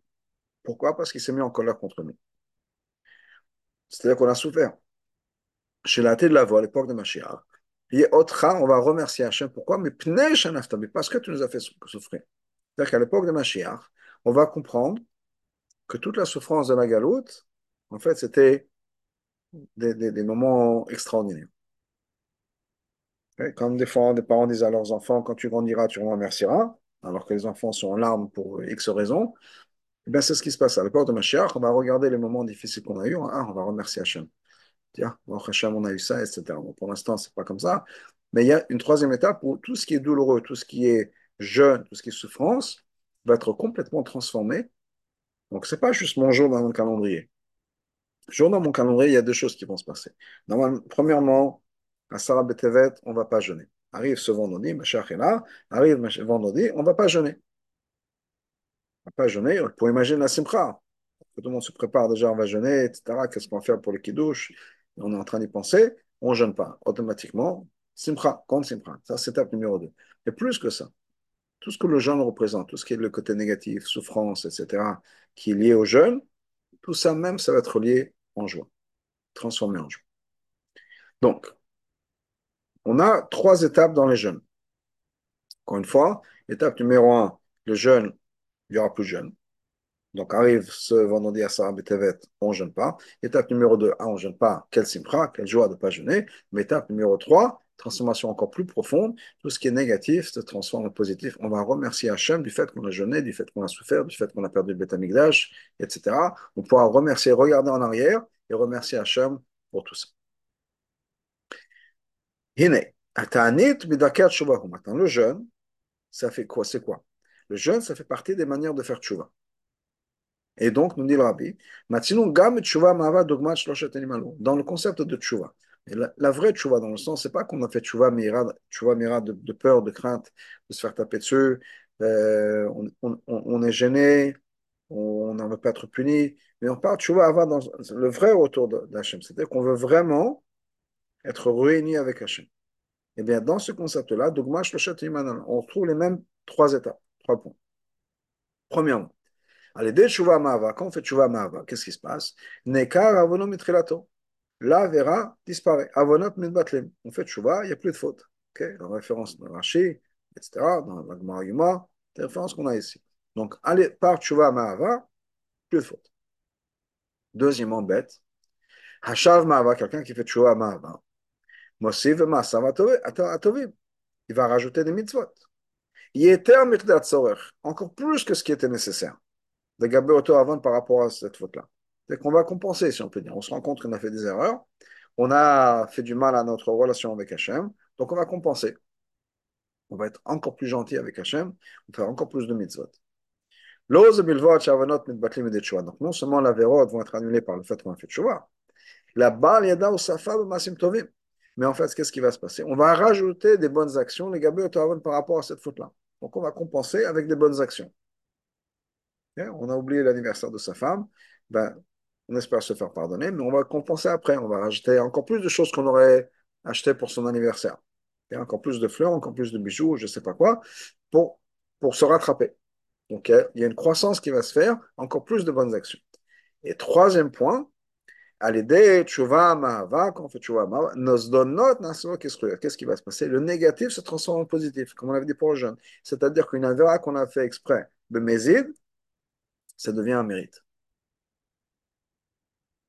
Pourquoi? Parce qu'il s'est mis en colère contre nous. C'est-à-dire qu'on a souffert. Chez la de la voix, à l'époque de Mashiach, et Otra, on va remercier Hachem. Pourquoi? Mais parce que tu nous as fait souffrir. C'est-à-dire qu'à l'époque de Mashiach, on va comprendre que toute la souffrance de la galoute, en fait, c'était des moments extraordinaires. Comme des fois, des parents disent à leurs enfants, quand tu grandiras, tu remercieras, alors que les enfants sont en larmes pour X raisons, eh bien, c'est ce qui se passe à l'époque de Mashiach. On va regarder les moments difficiles qu'on a eus, ah, on va remercier Hachem. Hachem, on a eu ça, etc. Pour l'instant, c'est pas comme ça. Mais il y a une troisième étape où tout ce qui est douloureux, tout ce qui est jeune, tout ce qui est souffrance, va être complètement transformé. Donc, c'est pas juste mon jour dans mon calendrier. Jour dans mon calendrier, il y a deux choses qui vont se passer. Premièrement, à Sarah Betevet, on ne va pas jeûner. Arrive ce vendredi, Machach est là, arrive vendredi, on ne va pas jeûner. On ne va pas jeûner, pour imaginer la simcha. Tout le monde se prépare déjà, on va jeûner, etc. Qu'est-ce qu'on va faire pour le kiddush? On est en train d'y penser, on ne jeûne pas. Automatiquement, simcha, comme simcha. Ça, c'est étape numéro 2. Et plus que ça, tout ce que le jeûne représente, tout ce qui est le côté négatif, souffrance, etc., qui est lié au jeûne, tout ça même, ça va être lié en joie, transformé en joie. Donc, on a trois étapes dans les jeûnes. Encore une fois, étape numéro un, le jeûne, il y aura plus de jeûne. Donc arrive ce vendredi à Sarah Betevet, on ne jeûne pas. Étape numéro 2, ah, on ne jeûne pas, quel simpra, quelle joie de ne pas jeûner. Mais étape numéro 3, transformation encore plus profonde, tout ce qui est négatif se transforme en positif. On va remercier Hachem du fait qu'on a jeûné, du fait qu'on a souffert, du fait qu'on a perdu le bétamigdash, etc. On pourra remercier, regarder en arrière et remercier Hachem pour tout ça. Maintenant, le jeûne, ça fait quoi? C'est quoi? Le jeûne, ça fait partie des manières de faire tchouva. Et donc, nous dit le rabbi, dans le concept de tchouva. La, la, vraie tchouva, dans le sens, c'est pas qu'on a fait tchouva mira, tchouva mira de, de, peur, de crainte, de se faire taper dessus, euh, on, est gêné, on n'en veut pas être puni, mais on parle tchouva avoir dans le vrai retour d'Hachem, c'est-à-dire qu'on veut vraiment être réunis avec Hachem. Eh bien, dans ce concept-là, on retrouve les mêmes trois étapes, trois points. Premièrement, quand on fait Tshuva Mahava, qu'est-ce qui se passe? Nekar avonom mitrilato. La vera disparaît. Avonot mitbatlem. On fait Tshuva, il n'y a plus de faute. Okay la référence dans Rashi, etc., dans la Gemara Yuma, les références qu'on a ici. Donc, allez, par Tshuva Mahava, plus de faute. Deuxièmement, bête. Hashav Mahava, quelqu'un qui fait Tshuva Mahava. Mosiv Masav Atovim. Il va rajouter des mitzvot. Yeter Mikdat Encore plus que ce qui était nécessaire de Gabé Auto avant par rapport à cette faute-là. C'est qu'on va compenser, si on peut dire. On se rend compte qu'on a fait des erreurs, on a fait du mal à notre relation avec Hachem, donc on va compenser. On va être encore plus gentil avec Hachem, on va faire encore plus de mitzvot. Donc non seulement la verot vont être annulées par le fait qu'on a fait tchouva, la balle yada ou safa masim tovim. Mais en fait, qu'est-ce qui va se passer? On va rajouter des bonnes actions, les gabé par rapport à cette faute-là. Donc on va compenser avec des bonnes actions. On a oublié l'anniversaire de sa femme, ben, on espère se faire pardonner, mais on va compenser après. On va rajouter encore plus de choses qu'on aurait acheté pour son anniversaire. encore plus de fleurs, encore plus de bijoux, je ne sais pas quoi, pour, pour se rattraper. Donc, il y a une croissance qui va se faire, encore plus de bonnes actions. Et troisième point, à l'idée, Ma'ava, quand on fait Tshuva Ma'ava, qu'est-ce qui va se passer? Le négatif se transforme en positif, comme on l'avait dit pour le jeune. C'est-à-dire qu'une avera qu'on a fait exprès ça devient un mérite.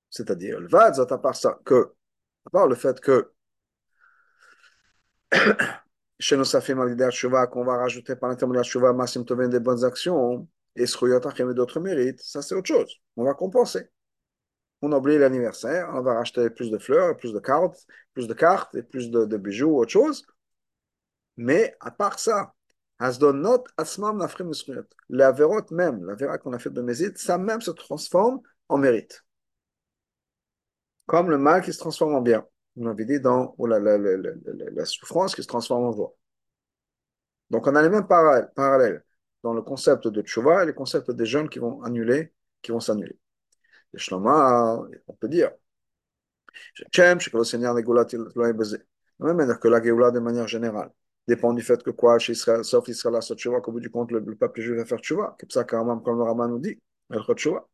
C'est-à-dire, le Vad, à part ça, que, à part le fait que chez nos safim qu'on va rajouter par l'intermédiaire de Shuvah, Massim Tovin des bonnes actions, et Sruyotachim et d'autres mérites, ça c'est autre chose. On va compenser. On a oublié l'anniversaire, on va racheter plus de fleurs, plus de cartes, plus de cartes, et plus de, de bijoux, autre chose. Mais à part ça, Asdonot Asmam Nafrim La vérote même, la véra qu'on a fait de Mézid, ça même se transforme en mérite. Comme le mal qui se transforme en bien. On avait dit dans la, la, la, la, souffrance qui se transforme en joie. Donc on a les mêmes parallèles, dans le concept de Tchouva et le concept des jeunes qui vont annuler, qui vont s'annuler. Et Shloma, on peut dire, j'aime que le Seigneur De même que la Géoula de manière générale dépend du fait que quoi, chez Israël, sauf Israël, tchouva, qu'au bout du compte, le, le peuple juif va faire tchouva. C'est ça, comme le Raman nous dit, elle tchouva.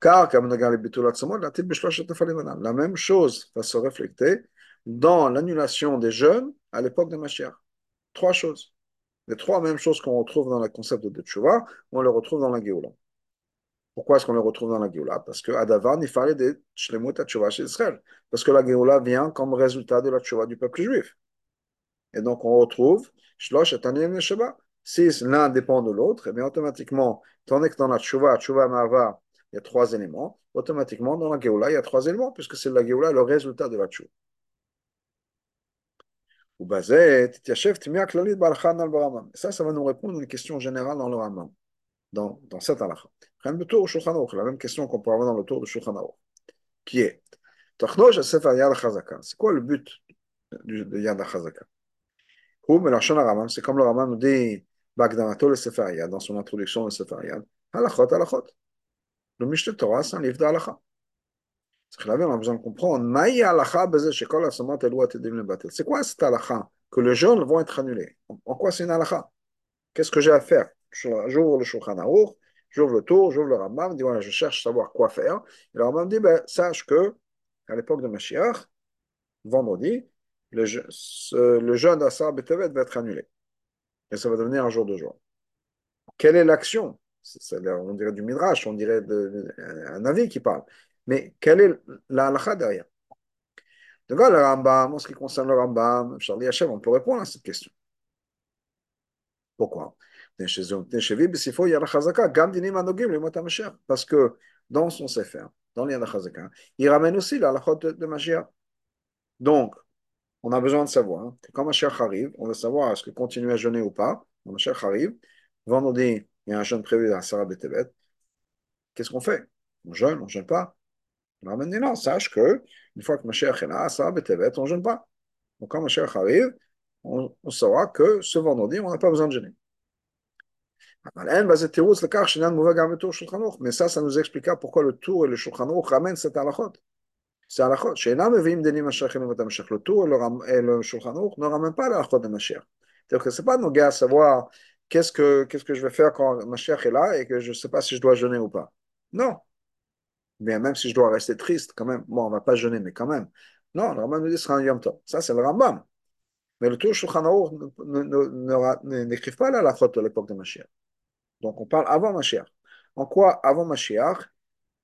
Car, comme la même chose va se refléter dans l'annulation des jeunes à l'époque de Mashiach. Trois choses. Les trois mêmes choses qu'on retrouve dans le concept de tchouva, on les retrouve dans la Géoula. Pourquoi est-ce qu'on les retrouve dans la Géoula? Parce que Adavan, il fallait des Shlemut Tchouva chez Israël. Parce que la Géoula vient comme résultat de la tchouva du peuple juif. Et donc, on retrouve Shlosh et Si l'un dépend de l'autre, et eh bien automatiquement, tandis que dans la Tshuva, Tshuva Mava, il y a trois éléments, automatiquement, dans la Géoula, il y a trois éléments, puisque c'est la Géoula le résultat de la Tshuva. Ça, ça va nous répondre à une question générale dans le Ramam, dans, dans cette halakha. La même question qu'on peut avoir dans le tour de Shulchan qui est c'est quoi le but de Yad HaChazaka c'est comme le Raman nous dit dans son introduction au Sefer halachot, halachot. Le Mishneh Torah, c'est un livre d'halakha. C'est que on a besoin de comprendre, c'est quoi cette halakha Que les jeunes vont être annulés? En quoi c'est une halakha Qu'est-ce que j'ai à faire? J'ouvre le Shulchan Aruch, j'ouvre le tour, j'ouvre le Rambam, dis voilà, je cherche à savoir quoi faire. Et le Rambam dit ben, sache que, à l'époque de Mashiach, vendredi, le, le jeûne d'Assar Betevet va être annulé. Et ça va devenir un jour de joie. Quelle est l'action? On dirait du Midrash, on dirait un avis qui parle. Mais quelle est la halakha derrière? Donc, le Rambam, en ce qui concerne le Rambam, Charlie Hachem, on peut répondre à cette question. Pourquoi? Parce que dans son Sefer, dans l'Yad il ramène aussi la de, de Mashiach. Donc, on a besoin de savoir. Quand Mashiach arrive, on veut savoir est-ce que continuer à jeûner ou pas. Quand arrive, vendredi, il y a un jeûne prévu à Sarah Betebet. Qu'est-ce qu'on fait? On jeûne, on ne jeûne pas. On dit non, sache que une fois que Mashiach est là, à Sarah Betebet, on ne jeûne pas. Donc quand Mashiach arrive, on, saura que ce vendredi, on n'a pas besoin de jeûner. Mais ça, ça nous expliquera pourquoi le tour et le Shulchan ramènent cette halachot. C'est halachot. She'ena meviim denim Mashiach et Mashiach. Le tour et le Shulchan Aruch ne ramènent pas halachot de Mashiach. C'est-à-dire que ce n'est pas nos gars à savoir qu'est-ce que, que je vais faire quand Mashiach est là et que je ne sais pas si je dois jeûner ou pas. Non. Mais même si je dois rester triste, quand même, bon, on ne va pas jeûner, mais quand même. Non, le Rambam nous dit sera un Yom Tov. Ça, c'est le Rambam. Mais le tour Shulchan Aruch n'écrivent pas la halachot de l'époque de Mashiach. Donc, on parle avant Mashiach. En quoi, avant Mashiach,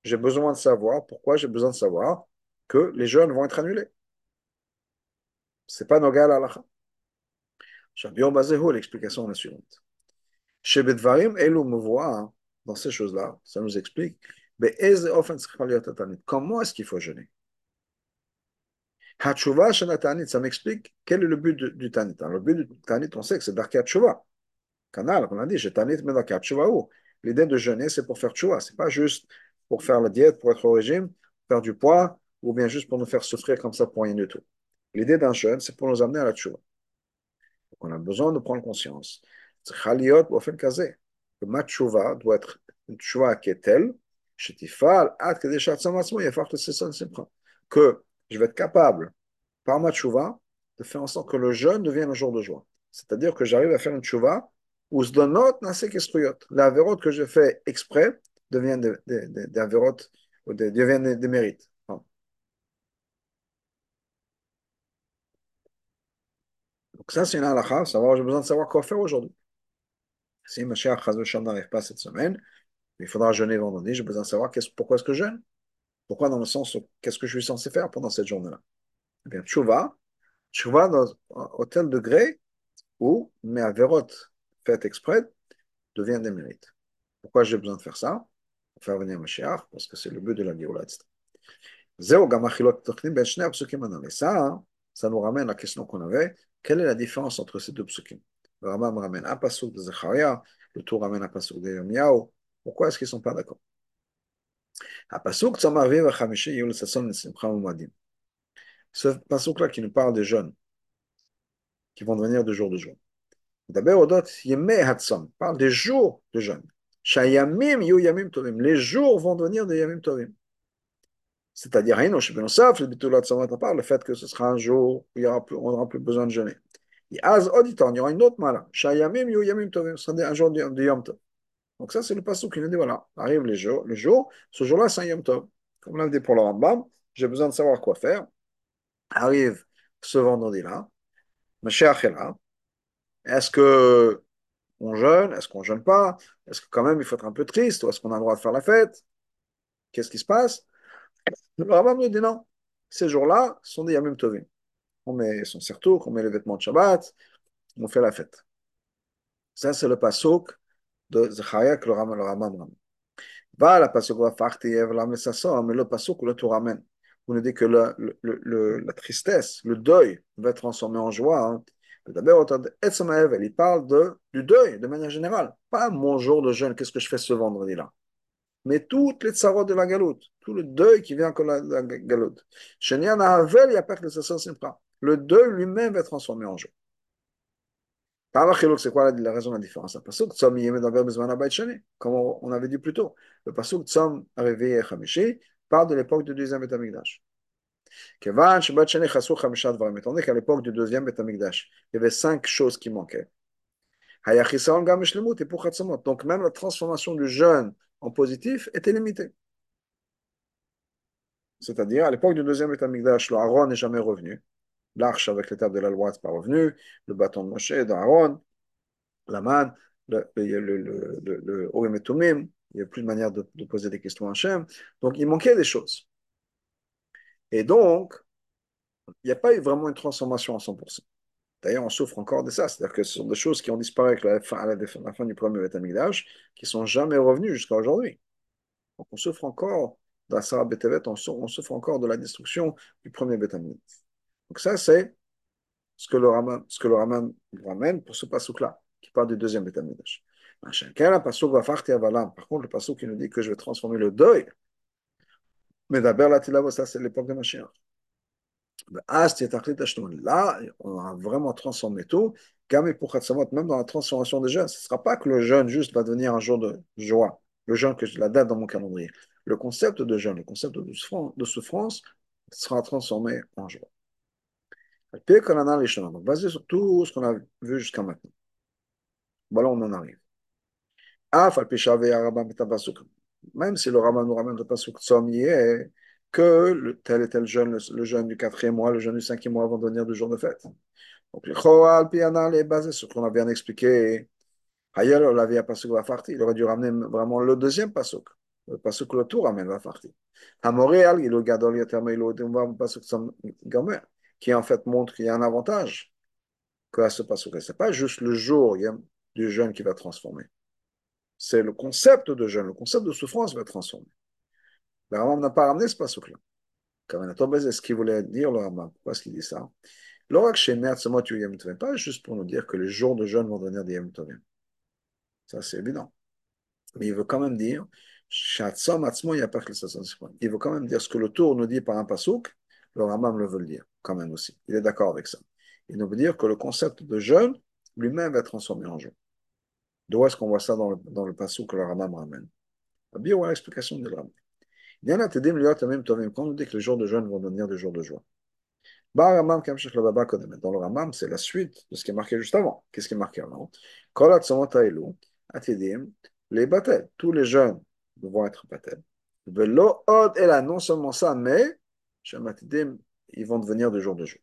j'ai besoin de savoir, pourquoi j'ai besoin de savoir que les jeunes vont être annulés. Ce n'est pas Nogal Alacha. L'explication est la suivante. Chez Bedvarim, Elou me voit dans ces choses-là, ça nous explique comment est-ce qu'il faut jeûner? ça m'explique quel est le but du, Tanit. le but du Tanit, on sait que c'est d'Arkat Tshuva. Canal, on a dit, j'ai Tanit, mais d'Arkat L'idée de jeûner, c'est pour faire Tshuva. Ce n'est pas juste pour faire la diète, pour être au régime, faire du poids, ou bien juste pour nous faire souffrir comme ça pour rien du tout. L'idée d'un jeûne, c'est pour nous amener à la tchouva. Donc on a besoin de prendre conscience. Que ma tchouva doit être une tchouva qui est telle, que je vais être capable, par ma tchouva, de faire en sorte que le jeûne devienne un jour de joie. C'est-à-dire que j'arrive à faire une tchouva où ce donot La vérote que je fais exprès devient des, des, des, des ou des, des mérites. Donc ça, c'est une halakha, savoir, j'ai besoin de savoir quoi faire aujourd'hui. Si Mashiach Chazvesham n'arrive pas cette semaine, il faudra jeûner vendredi, j'ai besoin de savoir pourquoi est-ce que je jeûne? Pourquoi dans le sens, qu'est-ce que je suis censé faire pendant cette journée-là? Eh bien, tchouva, tchouva dans, au tel degré où mes avérotes faites exprès deviennent des mérites. Pourquoi j'ai besoin de faire ça? Pour faire venir Mashiach, parce que c'est le but de la Géoula. Et ça, ça nous ramène à la question qu'on avait quelle est la différence entre ces deux psukim? Le Rambam ramène un pasuk de Zecharia, le tour ramène un pasuk de Yirmiyahu. Pourquoi est-ce qu'ils ne sont pas d'accord? Ce pasuk-là qui nous parle des jeunes qui vont devenir de jour de jour. D'abord, Odot Hatzom parle des jours de tovim. Les jours vont devenir des yamim tovim. C'est-à-dire, le fait que ce sera un jour où il y aura plus, on n'aura plus besoin de jeûner. Et auditor, il y aura une autre mala. Shayamim yamim tovim. Ce sera un jour de yom tov. Donc ça, c'est le passage qui nous dit, voilà, arrive les jours, le jour, ce jour-là, c'est un yom tov. Comme l'a dit pour le Rambam, j'ai besoin de savoir quoi faire. Arrive ce vendredi-là, ma chère est là. Est-ce que on jeûne Est-ce qu'on jeûne pas? Est-ce que quand même il faut être un peu triste Ou est-ce qu'on a le droit de faire la fête? Qu'est-ce qui se passe? Le Rambam nous dit non. Ces jours-là sont des Yamim Tovim. On met son sertouk, on met les vêtements de Shabbat, on fait la fête. Ça, c'est le pasuk de Zecharia que le Rambam ramène. Va la pasuk va farti mais le pasuk le tout ramène. On nous dit que le, le, le, la tristesse, le deuil va être transformé en joie. Hein. D'abord, il parle de, du deuil de manière générale. Pas mon jour de jeûne, qu'est-ce que je fais ce vendredi-là? Mais toutes les tsarots de la galoute, tout le deuil qui vient de la, la galoute. Le deuil lui-même va être transformé en joie. C'est quoi la, raison de la différence? Comme on avait dit plus tôt, le pasuk Tzom arrivé Chamishi parle de l'époque du deuxième Betamikdash. Étant donné qu'à l'époque du deuxième Betamikdash, il y avait cinq choses qui manquaient. Donc même la transformation du jeûne en positif était limité. C'est-à-dire, à l'époque du deuxième État Migdash, le Aaron n'est jamais revenu. L'arche avec l'étape de la loi n'est pas revenu. Le bâton de Moshe d'Aaron, la manne, le, le, le, le, le il n'y a plus de manière de, de, poser des questions à Hachem. Donc, il manquait des choses. Et donc, il n'y a pas eu vraiment une transformation à 100%. D'ailleurs, on souffre encore de ça. C'est-à-dire que ce sont des choses qui ont disparu à la fin, à la, fin du premier Betamigdash, qui ne sont jamais revenues jusqu'à aujourd'hui. Donc, on souffre encore, dans la Sarah on, souffre encore de la destruction du premier Betamigdash. Donc, ça, c'est ce que le Raman, ce que le Raman ramène pour ce pasouk-là, qui parle du deuxième Betamigdash. Par contre, le pasouk qui nous dit que je vais transformer le deuil, mais d'abord, la ça, c'est l'époque de Mashiach. Là, on a vraiment transformé tout. Même dans la transformation des jeunes, ce ne sera pas que le jeûne juste va devenir un jour de joie, le jeûne que je la date dans mon calendrier. Le concept de jeûne, le concept de souffrance sera transformé en joie. Donc, basé sur tout ce qu'on a vu jusqu'à maintenant. Voilà, on en arrive même si le Rambam nous ramène le pasuk est que le, tel et tel jeune, le, jeune du quatrième mois, le jeune du cinquième mois vont devenir du jour de fête. Donc le Choal Piana est basé sur ce qu'on a bien expliqué. Ailleurs, on l'avait à pasuk farti. Il aurait dû ramener vraiment le deuxième pasuk. Le pasuk le tour ramène farti. Hamoréal, il le gadol yoterme, il le pasuk qui en fait montre qu'il y a un avantage que ce pasuk. Ce n'est pas juste le jour du jeûne qui va transformer c'est le concept de jeûne, le concept de souffrance va être transformé. Le Rambam n'a pas ramené ce passage-là. est ce qu'il voulait dire, le Rambam. Pourquoi est-ce qu'il dit ça? Pas juste pour nous dire que les jours de jeûne vont devenir des Yom Ça, c'est évident. Mais il veut quand même dire, il veut quand même dire ce que le tour nous dit par un pasouk, le Rambam le veut le dire, quand même aussi. Il est d'accord avec ça. Il nous veut dire que le concept de jeûne lui-même va être transformé en jeûne. D'où est-ce qu'on voit ça dans le, dans le passou que le Rambam ramène? Rabbi a l'explication de Rambam. Quand on dit que les jours de jeûne vont devenir des jours de joie. Dans le Ramam, c'est la suite de ce qui est marqué juste avant. Qu'est-ce qui est marqué avant? Les batel. Tous les jeunes vont être batel. Velo od et là, non seulement ça, mais ils vont devenir des jours de jour.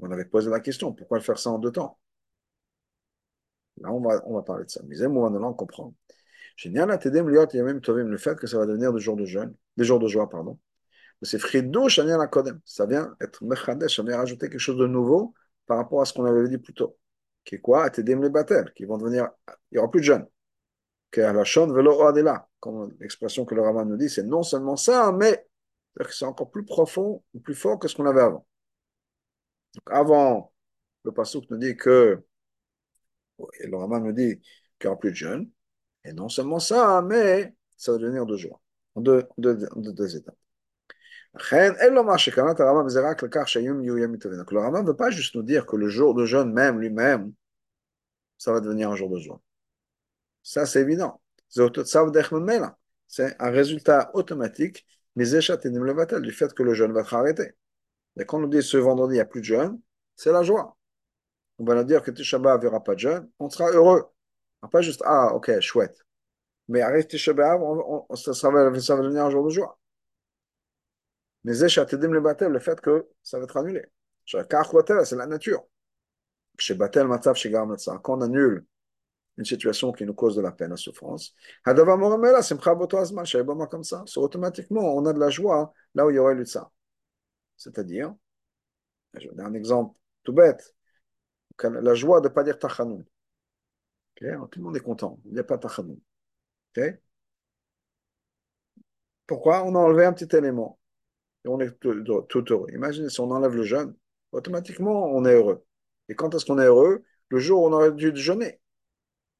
On avait posé la question, pourquoi faire ça en deux temps? Là, on va, on va parler de ça. Mais maintenant, on comprend. Le fait que ça va devenir des jours de jeûne, des jours de joie, pardon. C'est Fridouch la Kodem. Ça vient être Mechadesh, ça vient rajouter quelque chose de nouveau par rapport à ce qu'on avait dit plus tôt. Qui est quoi? Atedem les battels, qui vont devenir. Il n'y aura plus de Adela. Comme l'expression que le Raman nous dit, c'est non seulement ça, mais c'est encore plus profond ou plus fort que ce qu'on avait avant. Donc avant, le Passouk nous dit que. Le Raman nous dit qu'il n'y aura plus de jeunes. Et non seulement ça, mais ça va devenir deux jours, deux, étapes. Le Rambam ne veut pas juste nous dire que le jour de jeûne même, lui-même, ça va devenir un jour de joie. Ça, c'est évident. C'est un résultat automatique du fait que le jeûne va être arrêté. Et quand on nous dit ce vendredi, il n'y a plus de jeûne, c'est la joie. On va nous dire que Tisha il n'y aura pas de jeûne, on sera heureux. Pas juste, ah, ok, chouette. Mais arrête Tisha ça, ça, va, ça va devenir un jour de joie. Mais le fait que ça va être annulé. C'est la nature. Batel Quand on annule une situation qui nous cause de la peine, la souffrance, comme ça. automatiquement, on a de la joie là où il y aurait eu ça. C'est-à-dire, je vais donner un exemple tout bête, la joie de ne pas dire tachanoun. Tout le monde est content. Il n'y a pas tachanoun. Pourquoi? On a enlevé un petit élément. Et on est tout, heureux. Imaginez si on enlève le jeûne, automatiquement on est heureux. Et quand est-ce qu'on est heureux? Le jour où on aurait dû jeûner.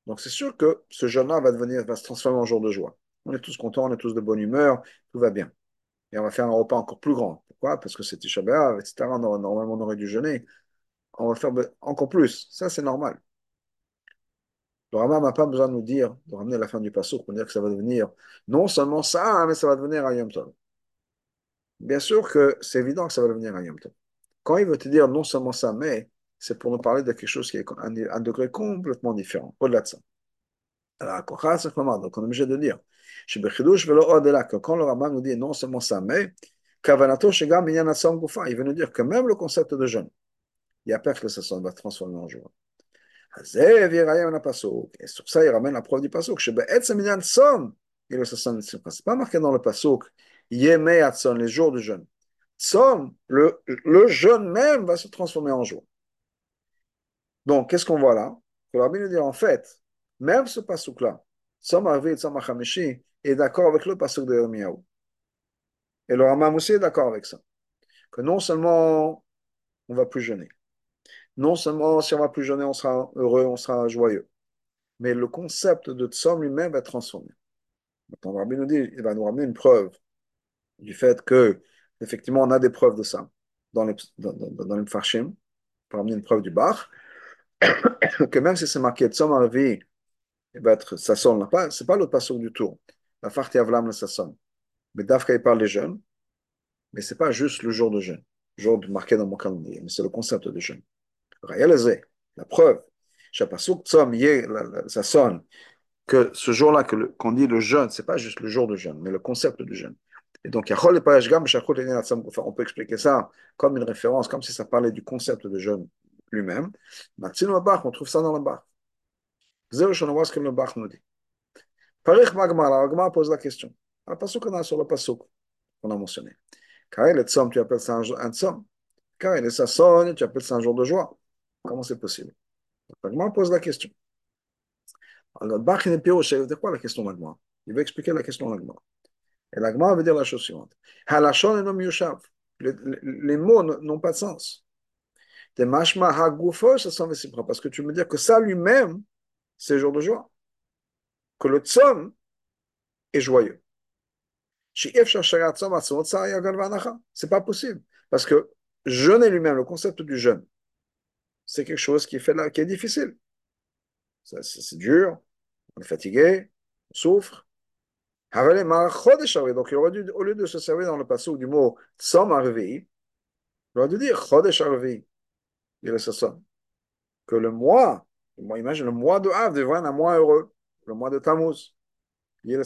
Donc c'est sûr que ce jeûne-là va va se transformer en jour de joie. On est tous contents, on est tous de bonne humeur, tout va bien. Et on va faire un repas encore plus grand. Pourquoi? Parce que c'était Shabbat, etc. Normalement, on aurait dû jeûner. On va faire encore plus. Ça, c'est normal. Le Rama n'a pas besoin de nous dire, de ramener la fin du passage pour dire que ça va devenir non seulement ça, mais ça va devenir un Yom Tov. Bien sûr que c'est évident que ça va devenir un Yom Tov. Quand il veut te dire non seulement ça, mais c'est pour nous parler de quelque chose qui est un, un degré complètement différent, au-delà de ça. Alors, donc on est obligé de dire, quand le Rama nous dit non seulement ça, mais il veut nous dire que même le concept de jeûne, il y a peur que ça va transformer en joie. Et sur ça, il ramène la preuve du pasuk. C'est pas marqué dans le pasuk. les jours du jeûne. Le, le jeûne même va se transformer en jour. Donc, qu'est-ce qu'on voit là? Le rabbin nous dit en fait, même ce Achamishi, est d'accord avec le pasuk de Yirmiyahu. Et le Ramam aussi est d'accord avec ça. Que non seulement on va plus jeûner, non seulement si on va plus jeûner, on sera heureux, on sera joyeux, mais le concept de Tzom lui-même va être transformé. Maintenant, Rabbi nous dit, il va nous ramener une preuve du fait que, effectivement, on a des preuves de ça dans les, dans, dans, les Farshim, pour ramener une preuve du Bach, que même si c'est marqué Tzom Arvi, il va être Sasson, c'est pas l'autre passage du tour. La Farti Avlam le Sasson. Mais Dafka, il parle des jeunes, mais c'est pas juste le jour de jeûne, jour marqué dans mon calendrier, mais c'est le concept de jeûne. Réalisé, la preuve, ça sonne que ce jour-là qu'on dit le jeûne, c'est pas juste le jour de jeûne, mais le concept du jeûne. Et donc, on peut expliquer ça comme une référence, comme si ça parlait du concept de jeûne lui-même. On trouve ça dans le Bach. C'est ce que le Bach nous dit. Parich Magmar, la Magmar pose la question. Le pasuk a sur le pasuk qu'on a mentionné. Car il est tu appelles ça tzom. Car il est sasson, tu appelles ça un jour de joie. Comment c'est possible? L'Agma pose la question. Alors, Bach n'est plus de quoi la question Il veut expliquer la question l'Agma. Et l'Agma veut dire la chose suivante. Halachon et nom. Les mots n'ont pas de sens. Parce que tu me dis que ça lui-même, c'est jour de joie. Que le tzom est joyeux. C'est pas possible. Parce que jeûner lui-même, le concept du jeûne, c'est quelque chose qui, est difficile. C'est dur, on est fatigué, on souffre. Donc, il aurait dû, au lieu de se servir dans le passage du mot Tzom Arvi, il aurait dû dire Arvi. Il est ça. Que le mois, imagine le mois de Av devient un mois heureux, le mois de Tammuz. Le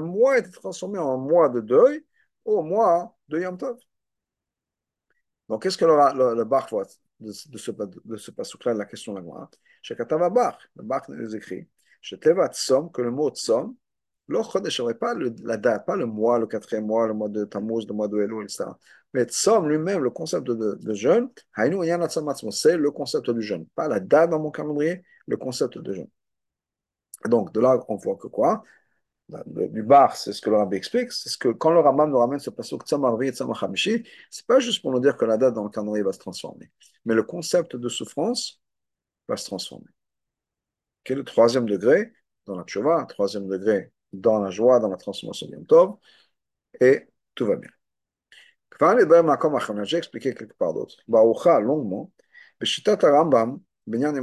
mois est transformé en mois de deuil au mois de Yom Tov. Donc, qu'est-ce que le, Bach voit de, de ce, de ce passage-là, la question de la Gemara Chez Katava Bach, le Bach nous écrit chez Teva Tsom, que le mot Tsom, n'aurait pas la date, pas le mois, le quatrième mois, le mois de Tammuz, le mois de Elul, etc. Mais Tsom lui-même, le concept de, de jeûne, c'est le concept du jeûne. Pas la date dans mon calendrier, le concept de jeûne. Donc, de là, on voit que quoi? Du bar, c'est ce que le rabbi explique, c'est ce que quand le Rambam nous ramène ce passage Tzam Arvi et c'est pas juste pour nous dire que la date dans le calendrier va se transformer, mais le concept de souffrance va se transformer. Qui est le troisième degré dans la tchouva, troisième degré dans la joie, dans la transformation de Tov, et tout va bien. J'ai expliqué quelque part d'autre. Barucha, longuement, Rambam, Benyan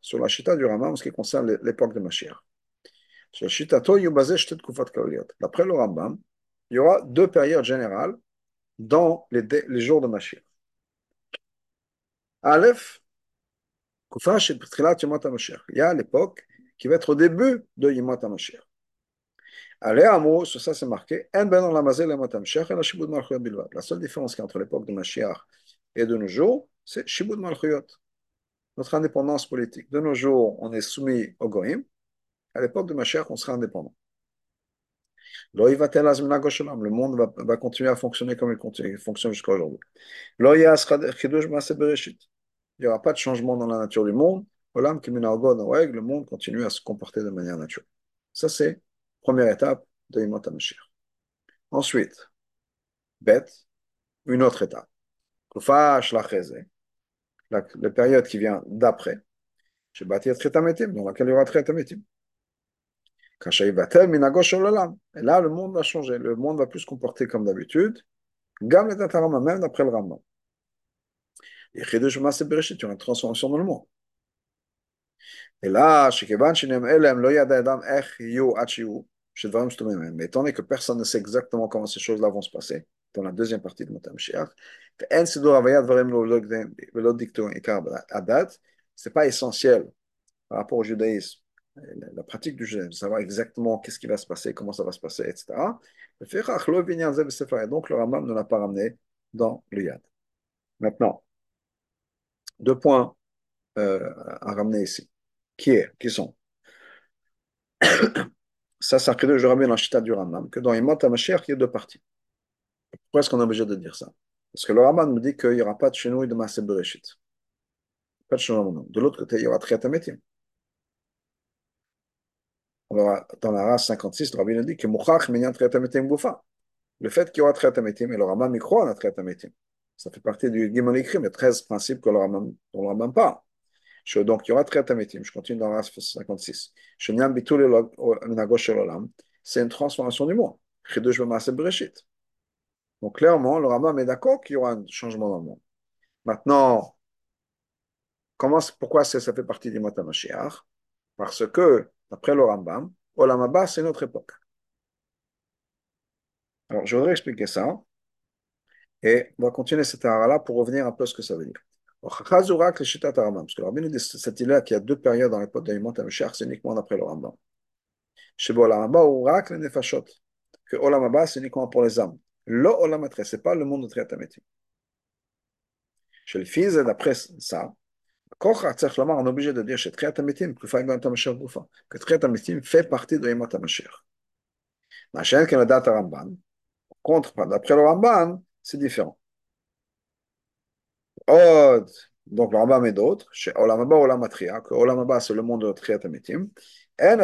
sur la chita du Rambam en ce qui concerne l'époque de Mashiach. D'après le Rambam, il y aura deux périodes générales dans les, jours de Mashiach. Aleph, il y a l'époque qui va être au début de Yimot HaMashiach. Allez, sur ça c'est marqué, la seule différence entre l'époque de Mashiach et de nos jours, c'est Shibud Malchuyot, notre indépendance politique. De nos jours, on est soumis au Goïm, à l'époque de Mashiach, on sera indépendant. Le monde va, continuer à fonctionner comme il, fonctionne jusqu'à aujourd'hui. Il n'y aura pas de changement dans la nature du monde. Le monde continue à se comporter de manière naturelle. Ça, c'est la première étape de Imot. Ensuite, bête, une autre étape. La, la période qui vient d'après, dans laquelle il y aura Tretametim. Et là, le monde va changer. Le monde va plus se comporter comme d'habitude. Gam et même d'après le Rambam. Et Chidush Masse Bereshit, il y une transformation dans le monde. Et là, mais étant donné que personne ne sait exactement comment ces choses-là vont se passer, dans la deuxième partie de Matam Shiach, ce n'est pas essentiel par rapport au judaïsme la pratique du jeûne, savoir exactement qu'est-ce qui va se passer, comment ça va se passer, etc. Et donc le Rambam ne l'a pas ramené dans le Yad. Maintenant, deux points euh, à ramener ici. Qui est Qui sont? Ça, c'est credo je ramène dans du Rambam, que dans Yimot HaMashiach, il y a deux parties. Pourquoi est-ce qu'on est obligé de dire ça? Parce que le Rambam me dit qu'il n'y aura pas de chenouille de Maaseh Bereshit. Pas de chenouille. De l'autre côté, il y aura Triatametim dans la race 56, le rabbi nous dit que le fait qu'il y aura Triatametim, et le Rambam y croit en Triatametim. Ça fait partie du Gimon écrit, mais 13 principes que le Rambam, dont le Rambam parle. Donc, il y aura Triatametim. Je continue dans la race 56. C'est une transformation du monde. Donc, clairement, le Rambam est d'accord qu'il y aura un changement dans le monde. Maintenant, comment, pourquoi ça fait partie Mata Mashiach? Parce que D'après le Rambam, Olam c'est notre époque. Alors, je voudrais expliquer ça. Et on va continuer cette ara-là pour revenir un peu à ce que ça veut dire. Parce que le Rambam dit cette idée-là qu'il y a deux périodes dans l'époque de l'Imam c'est uniquement d'après le Rambam. Chez Olam ou Rak le Nefashot. Que Olam c'est uniquement pour les âmes. Le Olam ce n'est pas le monde de Triatametim. Chez le fils, d'après ça, on est obligé de dire chez que Triat Amitim fait partie de Yemot HaMashiach. Machin que la date Ramban. Contre, d'après le Ramban, c'est différent. Donc le Ramban et d'autres, chez Olam Haba, Olam Atria, que Olam Haba c'est le monde de Triat Amitim. On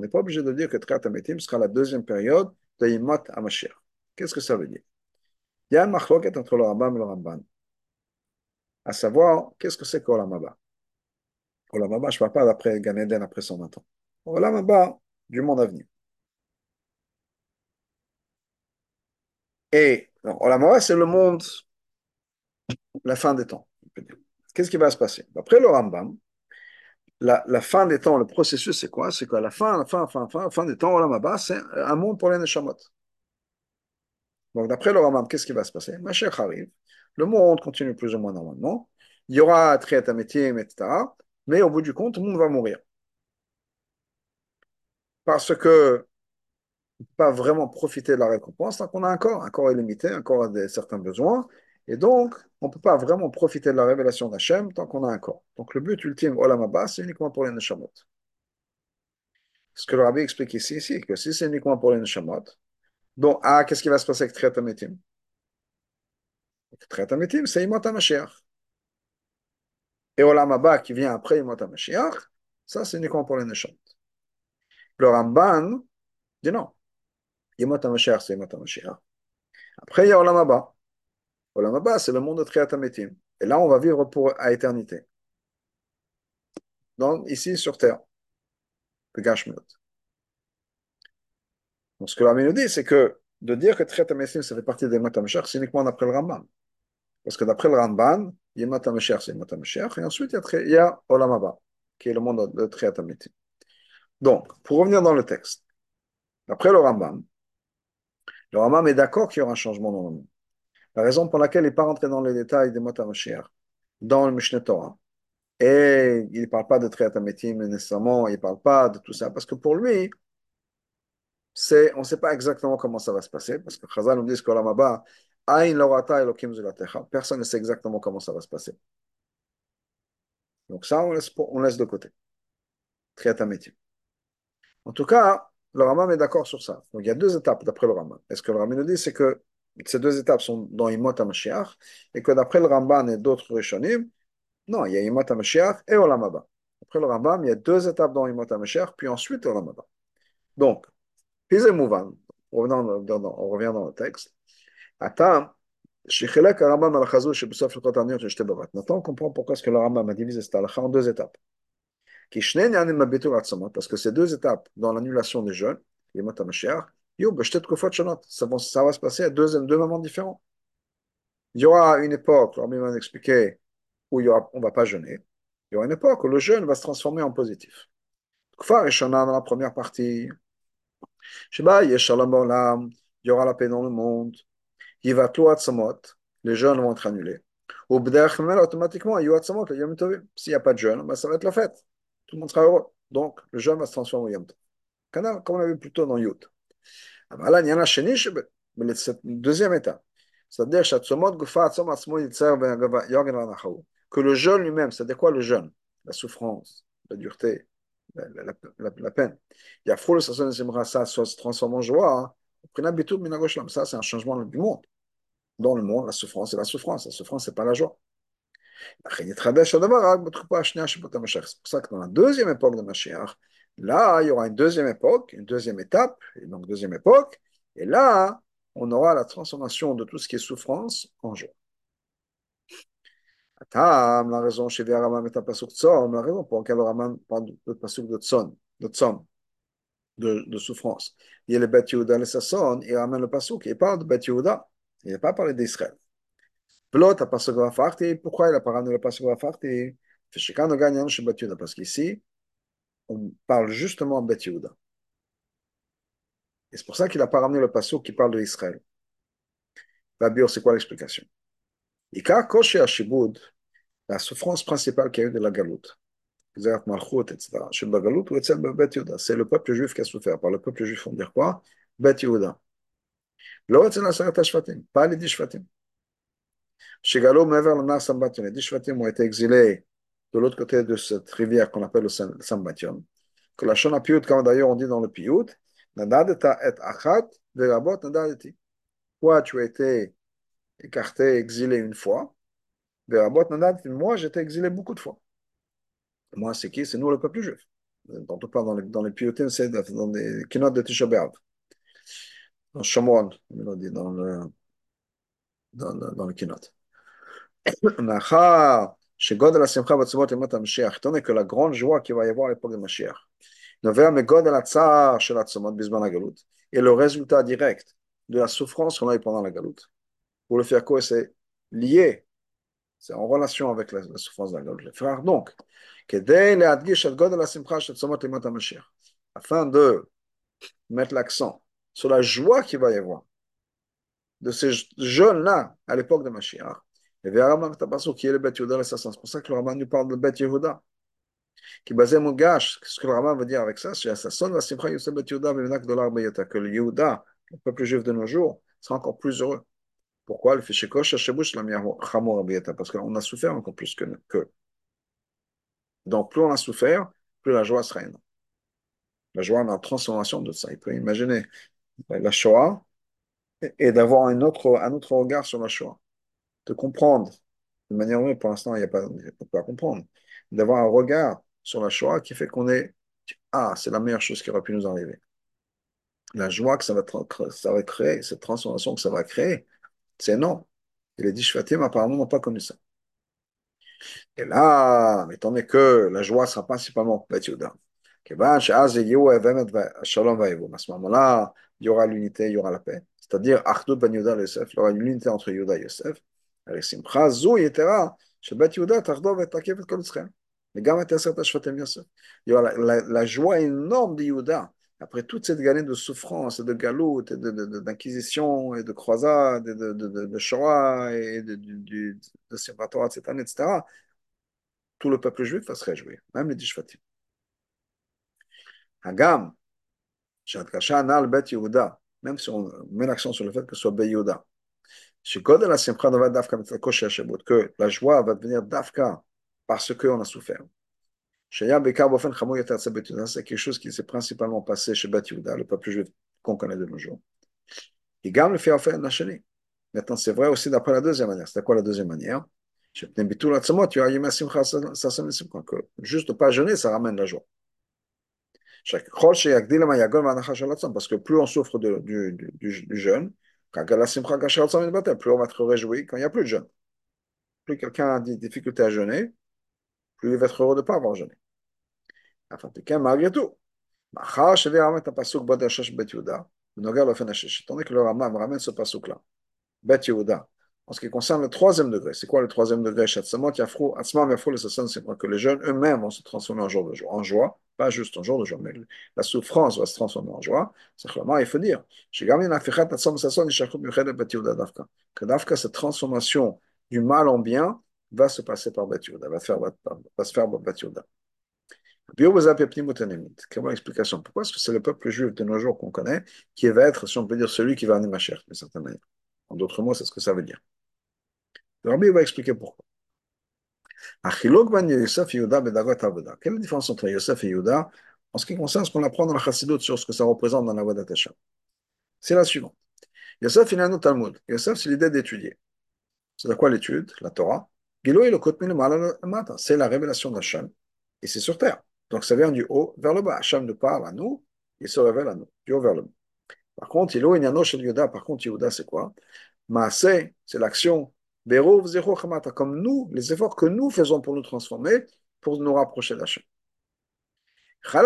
n'est pas obligé de dire que Triat Amitim sera la deuxième période de Yemot HaMashiach. Qu'est-ce que ça veut dire Il y a une marloquette entre le Rambam et le Ramban à savoir qu'est-ce que c'est qu'Olamaba. Olamaba, je ne parle pas d'après Gan Eden, après son ans. Olamaba, du monde à venir. Et Olamaba, c'est le monde, la fin des temps. Qu'est-ce qui va se passer? D'après le Rambam, la, la, fin des temps, le processus, c'est quoi? C'est qu'à la fin, la fin, fin, fin, fin des temps, Olam Abba, c'est un monde pour les Neshamot. Donc, d'après le Ramam, qu'est-ce qui va se passer? Mashiach arrive, le monde continue plus ou moins normalement, il y aura Triat Ametim, etc. Mais au bout du compte, tout le monde va mourir. Parce que on peut pas vraiment profiter de la récompense tant qu'on a un corps. Un corps est limité, un corps a des, certains besoins. Et donc, on ne peut pas vraiment profiter de la révélation d'Hachem tant qu'on a un corps. Donc, le but ultime, Olam Abba, c'est uniquement pour les Neshamot. Ce que le rabbi explique ici, c'est que si c'est uniquement pour les Neshamot, donc, ah, qu'est-ce qui va se passer avec Triat Ametim, c'est Imot HaMashiach. Et Olam Abba, qui vient après HaMashiach, ça, c'est uniquement pour les Neshamot. Le Ramban dit non. Yemot c'est Yemot. Après, il y a Olam Abba. Olam c'est le monde de Triat Ametim. Et là, on va vivre pour, à éternité. Donc, ici, sur Terre. Le Gashmut. Donc, ce que l'Ami nous dit, c'est que de dire que Triat Ametim, ça fait partie de Yemot c'est uniquement d'après le Ramban. Parce que d'après le Ramban, Yemot HaMashiach, c'est HaMashiach. Et ensuite, il y a, Olam Abba, qui est le monde de Triat Ametim. Donc, pour revenir dans le texte, d'après le Rambam, le Rambam est d'accord qu'il y aura un changement dans le monde. La raison pour laquelle il n'est pas rentré dans les détails des Mot dans le Mishneh Torah, et il ne parle pas de Triat nécessairement, il ne parle pas de tout ça, parce que pour lui, on ne sait pas exactement comment ça va se passer, parce que Chazal nous dit que personne ne sait exactement comment ça va se passer. Donc ça, on laisse, de côté. Triat en tout cas, le Rambam est d'accord sur ça. Donc il y a deux étapes d'après le Rambam. Et ce que le Rambam nous dit, c'est que ces deux étapes sont dans Imot HaMashiach, et que d'après le Ramban et d'autres Rishonim, non, il y a Imot HaMashiach et Olam Haba. Après le Rambam, il y a deux étapes dans Imot HaMashiach, puis ensuite Olam Haba. Donc, Pizé Mouvan, on revient dans le texte. On comprend pourquoi est-ce que le Rambam a divisé cette halakha en deux étapes. Parce que ces deux étapes dans l'annulation des jeûnes, ça va, se passer à deux, moments différents. Il y aura une époque, on m'a expliqué, où on ne va pas jeûner. Il y aura une époque où le jeûne va se transformer en positif. dans. Il y aura la paix dans le monde. Il va tout les jeûnes vont être annulés. Automatiquement, il y aura S'il n'y a pas de jeûne, ben, ça va être la fête tout le monde sera heureux. Donc, le jeûne va se transformer en Yom. Comme on vu plus tôt dans Yud. Alors là, il y en a chez cette deuxième étape. C'est-à-dire que le jeûne lui-même, c'est-à-dire quoi le jeûne La souffrance, la dureté, la, peine. Il y a froid, ça se transforme en joie. Ça, c'est un changement du monde. Dans le monde, la souffrance, c'est la souffrance. La souffrance, c'est pas la joie. C'est pour ça que dans la deuxième époque de Mashiach, là, il y aura une deuxième époque, une deuxième étape, et donc deuxième époque, et là, on aura la transformation de tout ce qui est souffrance en joie. Atam, la raison chez Raman est un pasuk tzom, la raison pour laquelle le Raman parle de pasuk de souffrance. Il y a le Bet Yehuda, le Sasson, il ramène le pasuk, il parle de Bet Yehuda, il n'a pas parlé d'Israël. Pourquoi il a pas ramené le Pasuk Vafarti Parce qu'ici, on parle justement de Bet Yehuda. Et c'est pour ça qu'il n'a pas ramené le Pasuk qui parle de Israël. Babir, c'est quoi l'explication? La souffrance principale qu'il y a eu de la galoute. C'est le peuple juif qui a souffert. Par le peuple juif, on dit quoi? Bet Yehuda. Pas les dix shvatim. Shigalo Mever le Sambation. Les dix ont été exilés de l'autre côté de cette rivière qu'on appelle le Sambation. Que la Shona Piyut, comme d'ailleurs on dit dans le Piyut, Nadadeta et Achat, Verabot Nadadeti. Toi, tu as été écarté, exilé une fois. Verabot Nadadeti. Moi, j'étais exilé beaucoup de fois. Moi, c'est qui C'est nous, le peuple juif. Parle dans les, dans les Piyutim, c'est dans les Kinot de Tisha dans Shomron, comme on dit dans le, dans le, dans le keynote. Étant donné que la grande joie qu'il va y avoir à l'époque de Mashiach est le résultat direct de la souffrance qu'on a eu pendant la galoute. Pour le faire quoi C'est lié, c'est en relation avec la, la souffrance de la galoute. Les frères, donc, afin de mettre l'accent sur la joie qu'il va y avoir de ces jeunes-là à l'époque de Mashiach. Et qui est le Bet Yehuda C'est pour ça que le Raman nous parle de Bet Yehuda. Qui basé Mugash, ce que le Raman veut dire avec ça, c'est que le Yehuda, le peuple juif de nos jours, sera encore plus heureux. Pourquoi? Le fichier Parce qu'on a souffert encore plus que, que. Donc, plus on a souffert, plus la joie sera énorme. La joie est la transformation de ça. Il peut imaginer la Shoah et d'avoir un autre, un autre regard sur la Shoah. De comprendre, de manière oui, pour l'instant, il n'y a pas, pas à comprendre, d'avoir un regard sur la Shoah qui fait qu'on est Ah, c'est la meilleure chose qui aurait pu nous arriver. La joie que ça va, ça va créer, cette transformation que ça va créer, c'est non. Les dix apparemment, n'ont pas connu ça. Et là, étant donné que la joie sera principalement à ce moment-là, il y aura l'unité, il y aura la paix. C'est-à-dire, Achdut Ben Yehuda Yosef, il y aura une unité entre Yehuda et Yosef. Simcha, Zou, Yetera, Shabbat Yehuda, Tardov et Takev et Kol Tzrem. Mais Gam et Teset Ashvatem Yosef. Il y aura la, la, la joie énorme de Yehuda après toute cette galère de souffrance, de galoute, d'inquisition, et de croisade, et de, de, de, de Shoah, et de, de, de etc., etc., tout le peuple juif va se réjouir, même les Dishvatim. Hagam, Shadkasha Anal Bet Yehuda, même si on met l'accent sur le fait que ce soit Bet Yehuda, que la joie va devenir Dafka parce qu'on a souffert. C'est quelque chose qui s'est principalement passé chez Bat le peuple juif qu'on connaît de nos jours. Le fait fait Maintenant, c'est vrai aussi d'après la deuxième manière. C'est quoi la deuxième manière? Juste ne pas jeûner, ça ramène la joie. Parce que plus on souffre de, du, du, du jeûne, plus on va être réjoui quand il n'y a plus de jeûne. Plus quelqu'un a des difficultés à jeûner, plus il va être heureux de ne pas avoir jeûné. Enfin, malgré tout. Tandis que le Ramam ramène ce pasouk-là. Bet Yehuda, en ce qui concerne le troisième degré, c'est quoi le troisième degré c'est Que les jeunes eux-mêmes vont se transformer en jour de joie, en joie, pas juste en jour de joie, mais la souffrance va se transformer en joie. C'est clairement, il faut dire, que cette transformation du mal en bien, va se passer par Bet Yehuda, va, faire, va, se faire par Bet Yehuda. Comment l'explication? Pourquoi est-ce que c'est le peuple juif de nos jours qu'on connaît qui va être, si on peut dire, celui qui va amener ma chair, d'une certaine manière? En d'autres mots, c'est ce que ça veut dire. Le Rabbi va expliquer pourquoi. Quelle est la différence entre Yosef et Yehuda en ce qui concerne ce qu'on apprend dans la Chassidut sur ce que ça représente dans la voie d'Atesha C'est la suivante. Yosef, il a un Talmud. Yosef, c'est l'idée d'étudier. C'est de quoi l'étude? La Torah. C'est la révélation d'Hachem. Et c'est sur terre. Donc ça vient du haut vers le bas. Hachem nous parle à nous, il se révèle à nous, du haut vers le bas. Par contre, il a chez Yoda. Par contre, Yoda, c'est quoi? Maase, c'est l'action. Comme nous, les efforts que nous faisons pour nous transformer, pour nous rapprocher d'Hachem. Ben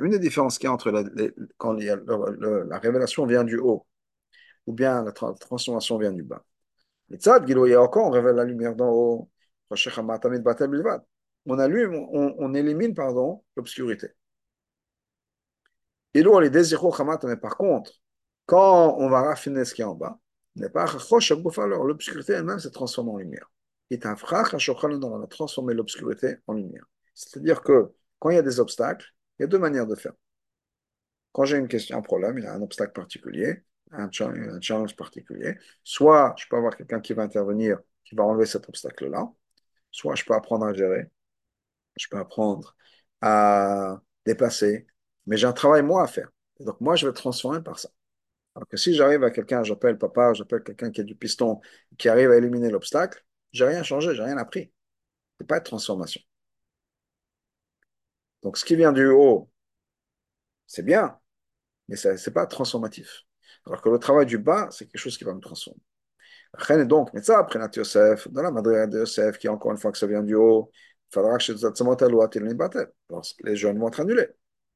Une des différences qu'il y a entre la, quand il y a la révélation vient du haut, ou bien la transformation vient du bas. Y a encore, on révèle la lumière d'en haut. On allume, on, on élimine pardon l'obscurité. Et les par contre, quand on va raffiner ce qui est en bas, pas l'obscurité elle-même se transforme en lumière. On a transformé l'obscurité en lumière. C'est-à-dire que quand il y a des obstacles, il y a deux manières de faire. Quand j'ai une question, un problème, il y a un obstacle particulier, un challenge particulier, soit je peux avoir quelqu'un qui va intervenir, qui va enlever cet obstacle-là, soit je peux apprendre à gérer, je peux apprendre à déplacer, mais j'ai un travail moi à faire. donc moi, je vais transformer par ça. Alors que si j'arrive à quelqu'un, j'appelle papa, j'appelle quelqu'un qui a du piston, qui arrive à éliminer l'obstacle, j'ai rien changé, j'ai rien appris. C'est pas de transformation. Donc ce qui vient du haut, c'est bien, mais ce n'est pas transformatif. Alors que le travail du bas, c'est quelque chose qui va me transformer. Donc, mais ça, après Yosef, dans la madrière de Yosef, qui encore une fois que ça vient du haut, il faudra que les jeunes vont être annulés.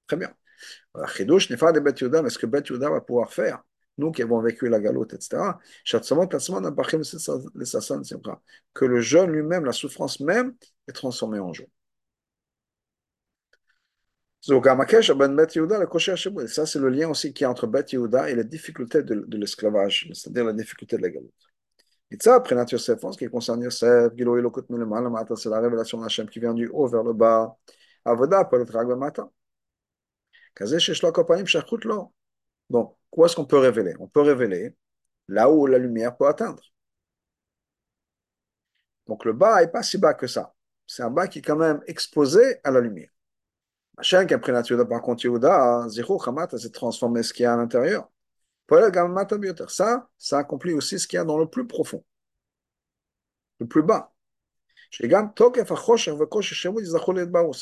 Très bien. De mais ce que Bet va pouvoir faire, nous qui avons vécu la galoute, etc., que le jeûne lui-même, la souffrance même, est transformée en joie. Ça, c'est le lien aussi qui est entre Bet Yehuda et les difficultés de, de l'esclavage, c'est-à-dire la difficulté de la galoute. Et ça, après Nat Yosef, en ce qui concerne Yosef, c'est la révélation d'Hachem qui vient du haut vers le bas. Avoda peut être Ragmata. Kazé Sheshlo Kopanim Shachut Lo. Donc, quoi est-ce qu'on peut révéler On peut révéler là où la lumière peut atteindre. Donc, le bas n'est pas si bas que ça. C'est un bas qui est quand même exposé à la lumière. Hachem qui a pris la par contre Yehuda, Zéro Hamata s'est transformé ce qu'il y a à l'intérieur. Ça, ça accomplit aussi ce qu'il y a dans le plus profond, le plus bas. C'est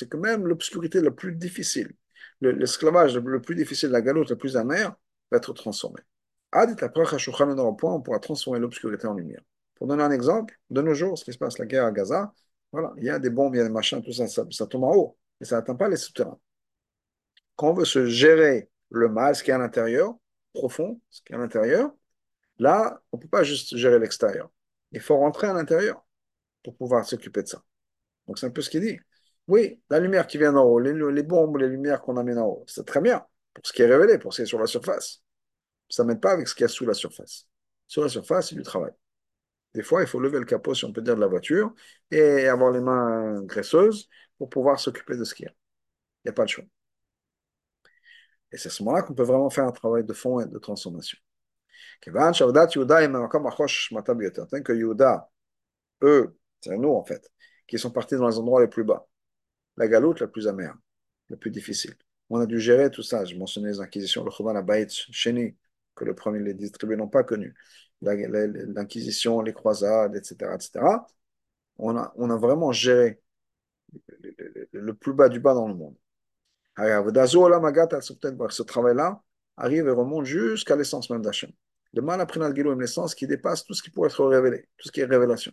que même l'obscurité la plus difficile, l'esclavage le plus difficile, la galoute la plus amère, va être transformé. On pourra transformer l'obscurité en lumière. Pour donner un exemple, de nos jours, ce qui se passe, la guerre à Gaza, voilà, il y a des bombes, il y a des machins, tout ça, ça, ça tombe en haut, et ça n'atteint pas les souterrains. Quand on veut se gérer le mal, ce qui est à l'intérieur, profond, ce qui est à l'intérieur, là, on ne peut pas juste gérer l'extérieur. Il faut rentrer à l'intérieur pour pouvoir s'occuper de ça. Donc c'est un peu ce qu'il dit. Oui, la lumière qui vient d'en haut, les, bombes, les lumières qu'on amène en haut, c'est très bien pour ce qui est révélé, pour ce qui est sur la surface. Ça ne m'aide pas avec ce qu'il y a sous la surface. Sur la surface, c'est du travail. Des fois, il faut lever le capot, si on peut dire, de la voiture et avoir les mains graisseuses pour pouvoir s'occuper de ce qu'il y a. Il n'y a pas de choix. Et c'est à ce moment-là qu'on peut vraiment faire un travail de fond et de transformation. que Yehuda, eux, c'est nous en fait, qui sont partis dans les endroits les plus bas. La galoute la plus amère, la plus difficile. On a dû gérer tout ça. Je mentionnais les inquisitions, le Chouvan Abaït Sheni, que le premier, les distribués n'ont pas connu. L'inquisition, les croisades, etc. etc. On, a, on a vraiment géré le plus bas du bas dans le monde. Ce travail-là arrive et remonte jusqu'à l'essence même d'Hachem. Le mal notre une l'essence qui dépasse tout ce qui pourrait être révélé, tout ce qui est révélation.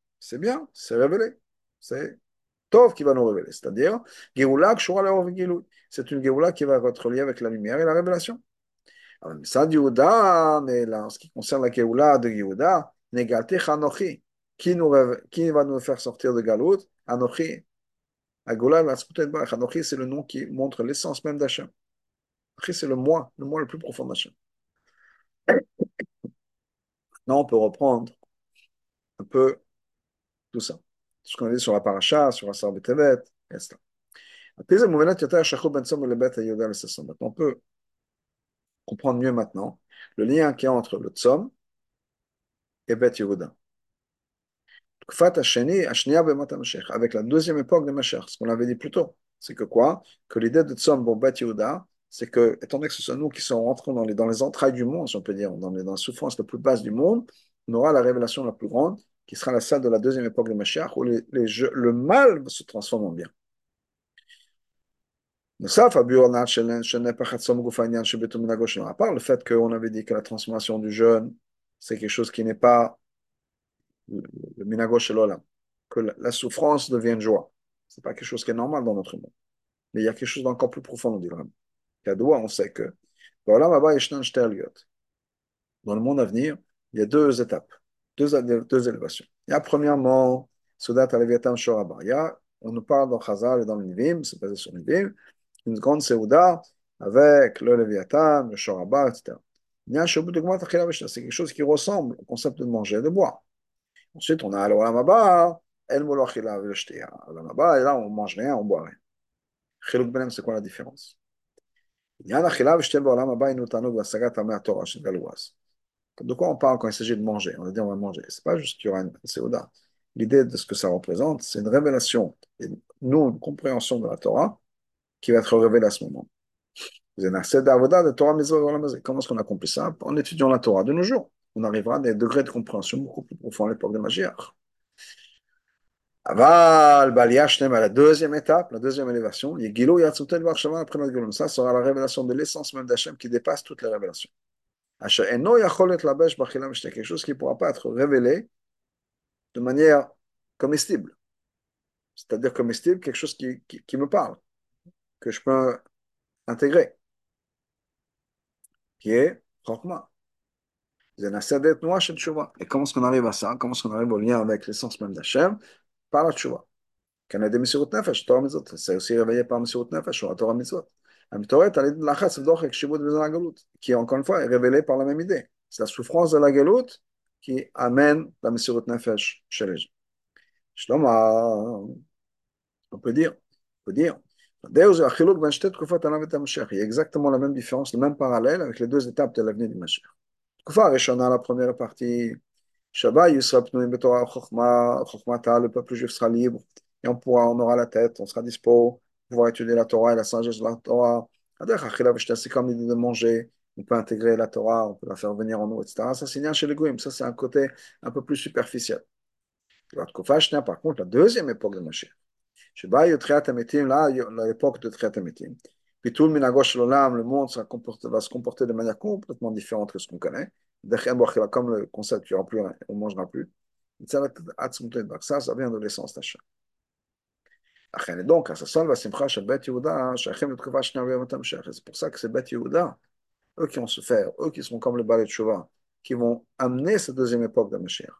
c'est bien, c'est révélé. C'est Tov qui va nous révéler. C'est-à-dire, Géoula, C'est une Géoula qui va être reliée avec la lumière et la révélation. Alors, ça, Yehuda, mais là, en ce qui concerne la Géoula de Yehuda, Negate Chanochi. Qui, va nous faire sortir de Galout? Anochi. Agoula, Anochi, c'est le nom qui montre l'essence même d'Hachem. Anochi, c'est le moi, le moi le plus profond d'Hachem. Maintenant, on peut reprendre un peu tout ça. Ce qu'on a dit sur la paracha, sur la sarbe tevet, etc. On peut comprendre mieux maintenant le lien qui est entre le tzom et Bet Yehuda avec la deuxième époque de Mashiach, ce qu'on avait dit plus tôt. C'est que quoi? Que l'idée de Tzom pour Bet Yehuda, c'est que, étant donné que ce sont nous qui sommes rentrés dans les, dans les entrailles du monde, si on peut dire, dans, dans la souffrance la plus basse du monde, on aura la révélation la plus grande, qui sera la salle de la deuxième époque de Mashiach, où le mal se transforme en bien. À part le fait qu'on avait dit que la transformation du jeûne, c'est quelque chose qui n'est pas le minagosh que la souffrance devienne joie. Ce n'est pas quelque chose qui est normal dans notre monde. Mais il y a quelque chose d'encore plus profond, on dit vraiment. on sait que dans le monde à venir, il y a deux étapes, deux, deux élévations. Il y a premièrement, Soudat Aleviatan Shorabaya, on nous parle dans Chazal et dans l'Ivim, c'est basé sur l'Ivim, une grande Séouda avec le Léviathan, le Shoraba, etc. Il y a un Shabbat de c'est quelque chose qui ressemble au concept de manger et de boire. Ensuite, on a le Olamaba, El Molochila, le Olamaba, et là, on mange rien, on boit rien. Chiluk Benem, c'est quoi la différence? Il y a un Achila, le Shtea, Olamaba, et nous tanuk, la Sagat, Amé, Torah, Shingalouas. De quoi on parle quand il s'agit de manger? On va dire on va manger. Ce n'est pas juste qu'il y aura une séouda. L'idée de ce que ça représente, c'est une révélation, et nous, une compréhension de la Torah qui va être révélée à ce moment. Comment est-ce qu'on accomplit ça? En étudiant la Torah de nos jours. On arrivera à des degrés de compréhension beaucoup plus profonds à l'époque de Mashiach. Aval, Baliashnem, à la deuxième étape, la deuxième élévation, Yegilo Yatsutel Varshava après Gilum. Ça sera la révélation de l'essence même d'Hachem qui dépasse toutes les révélations. Quelque chose qui ne pourra pas être révélé de manière comestible. C'est-à-dire comestible, quelque chose qui, qui, me parle, que je peux intégrer qui est Chokma. Et comment est-ce qu'on arrive à ça Comment est-ce qu'on arrive au lien avec l'essence même d'Hachem Par la tchouva. C'est aussi réveillé par Mesirut Nefesh, Torah Mitzvot. Qui encore une fois est révélé par la même idée. C'est la souffrance de la galout qui amène la Mesirut Nefesh chez les gens. On peut dire, on peut dire, il y a exactement la même différence, le même parallèle avec les deux étapes de l'avenir du Mashiach. La première partie, le peuple juif sera libre, et on pourra, on aura la tête, on sera dispo, pouvoir étudier la Torah et la sagesse de la Torah. C'est comme l'idée de manger. On peut intégrer la Torah, on peut la faire venir en nous, etc. Ça, c'est chez les Goïm. Ça, c'est un côté un peu plus superficiel. Par contre, la deuxième époque de Moshe, l'époque de Triatametim, puis tout le minagosh l'olam, le monde ça va se comporter de manière complètement différente que ce qu'on connaît. Comme le concept, il n'y plus, on ne mangera plus. Ça, ça vient de l'essence d'achat. Le tkuva shnei aviyam tamshech. C'est Bet Yehuda, eux qui se faire, eux qui seront comme le Balet Shuvah, qui vont amener cette deuxième époque de Mashiach.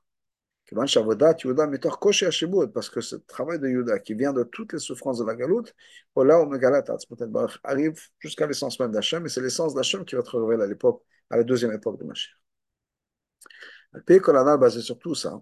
Parce que ce travail de Yuda qui vient de toutes les souffrances de la arrive jusqu'à l'essence même d'Hachem, et c'est l'essence d'Hachem qui va être révélée à l'époque, à la deuxième époque de Mashiach. basé sur tout ça,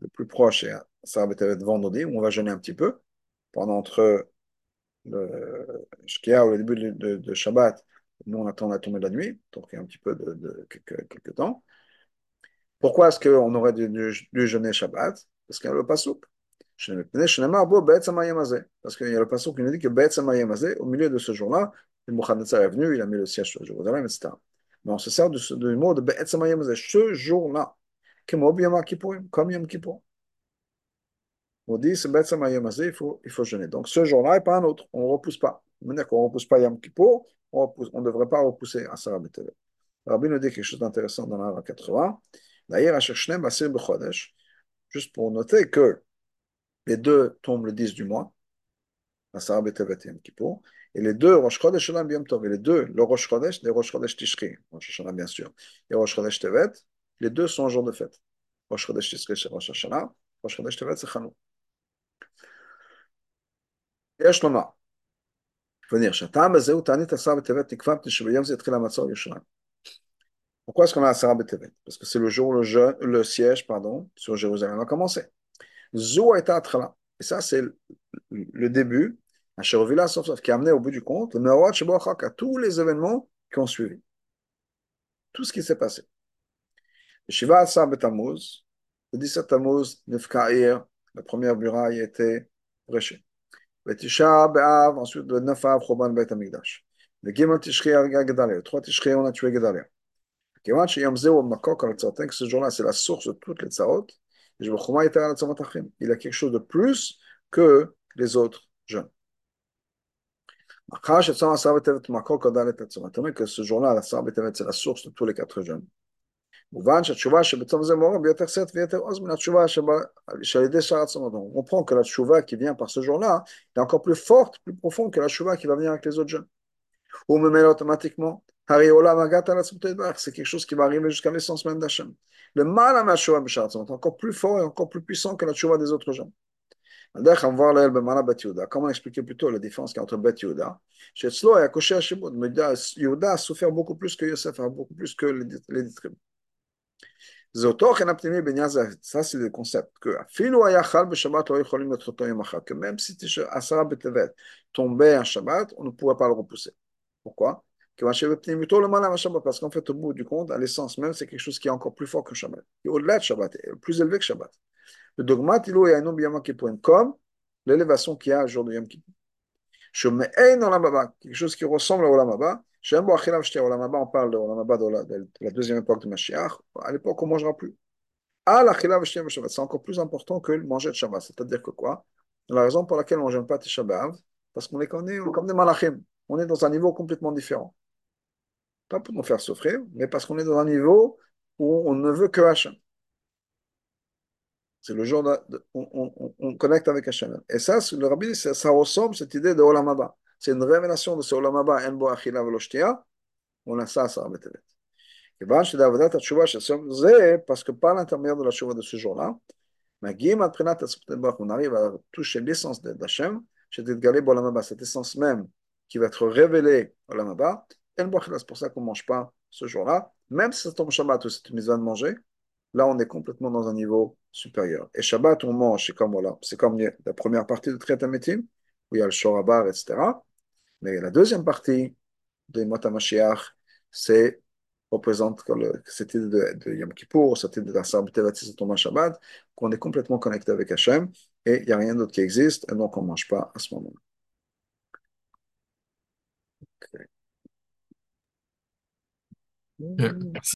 Le plus proche est Sarah Betevet vendredi, où on va jeûner un petit peu, pendant entre le Shkia ou le début de, Shabbat. Nous, on attend la tombée de la nuit, donc il y a un petit peu de, quelques, temps. Pourquoi est-ce qu'on aurait dû, dû, jeûner Shabbat? Parce qu'il y a le pasouk. Parce qu'il y a le pasouk qui nous dit que au milieu de ce jour-là, le Nebuchadnezzar est venu, il a mis le siège sur Jérusalem, etc. Mais on se sert du, du mot de ce jour-là, comme Yom Kippur. On dit c'est il faut, il faut jeûner. Donc ce jour-là et pas un autre. On ne repousse pas. dire qu'on ne repousse pas Yom Kippur, on ne devrait pas repousser à Sarah Betevet. Rabbi nous dit quelque chose d'intéressant dans la 80. D'ailleurs, juste pour noter que les deux tombent le 10 du mois, et les deux, Rosh Chodesh et les deux, le Rosh Chodesh, les Rosh Chodesh Tishri, Rosh Hashanah bien sûr, et Rosh Chodesh Tevet, les deux sont un jour de fête. Rosh Chodesh Tishri, c'est Rosh Hashanah, Rosh Chodesh Tevet, c'est Chanou. יש לומר, ונראה שהטעם הזה הוא תענית עשרה בטבת נקבע מפני שביום זה יתחיל המצור ירושלים. Pourquoi est-ce qu'on a Asara Betevet Parce que c'est le jour où le, je, le siège pardon, sur Jérusalem a commencé. Zou Et ça, c'est le, le début, un Sherovila qui a amené au bout du compte, le à tous les événements qui ont suivi. Tout ce qui s'est passé. Shiva Asar Betamuz, le 17 Tammuz, Nefkaïr, la première muraille été bréchée. Ensuite le 9 Av, Choban Bet Amigdash. Le Gimel le 3 Tishri, on a tué Gedalia. Jour-là, c'est la source de toutes les. Il a quelque chose de plus que les autres jeunes. ce jour-là, la source de tous les quatre jeunes. On comprend que la tchouva qui vient par ce jour-là est encore plus forte, plus profonde que la tchouva qui va venir avec les autres jeunes. Ou me met automatiquement c'est quelque chose qui va arriver jusqu'à l'essence même d'Hachem. Le mal à est encore plus fort et encore plus puissant que la Tchouva des autres gens. Comment expliquer plutôt la différence entre Bet Yehuda Chez Tzlo et Akosher Shibud, Yehuda a souffert beaucoup plus que Yosef, beaucoup plus que les tribus. Ça, c'est le concept. Que même si Asara Betevet tombait en Shabbat, on ne pourrait pas le repousser. Pourquoi Parce qu'en fait, au bout du compte, à l'essence même, c'est quelque chose qui est encore plus fort que Shabbat. Et au-delà de Shabbat, plus élevé que Shabbat. Le dogmat, il a un nom comme l'élévation qu'il y a au jour de Yom Kippur. Quelque chose qui ressemble à Olam Haba. Olam Haba, on parle de de la deuxième époque de Mashiach. À l'époque, on ne mangera plus. C'est encore plus important que manger de Shabbat. C'est-à-dire que quoi? La raison pour laquelle on ne gêne pas Tisha B'Av, parce qu'on est, comme des malachim. On est dans un niveau complètement différent. Pas pour nous faire souffrir, mais parce qu'on est dans un niveau où on ne veut que Hachem. C'est le jour de, on, on, connecte avec Hachem. Et ça, le rabbi ça, ça ressemble cette idée de Olam Haba. C'est une révélation de ce Olam Haba, En Bo Achila Veloshtia. On a ça, ça Rabbi Tevet. Parce que par l'intermédiaire de la chouva de ce jour-là, on arrive à toucher l'essence d'Hachem, cette essence même qui va être révélée au Lamaba. C'est pour ça qu'on ne mange pas ce jour-là. Même si c'est tombe Shabbat ou c'est une mise de manger, là on est complètement dans un niveau supérieur. Et Shabbat, on mange, c'est comme, voilà, c'est comme la première partie de Triatametim, où il y a le Shorabar, etc. Mais la deuxième partie de Mota Mashiach, c'est représente cette idée de, de Yom Kippour, cette idée de la Thomas Shabbat, qu'on est complètement connecté avec Hachem, et il n'y a rien d'autre qui existe, et donc on ne mange pas à ce moment-là. Okay. Merci.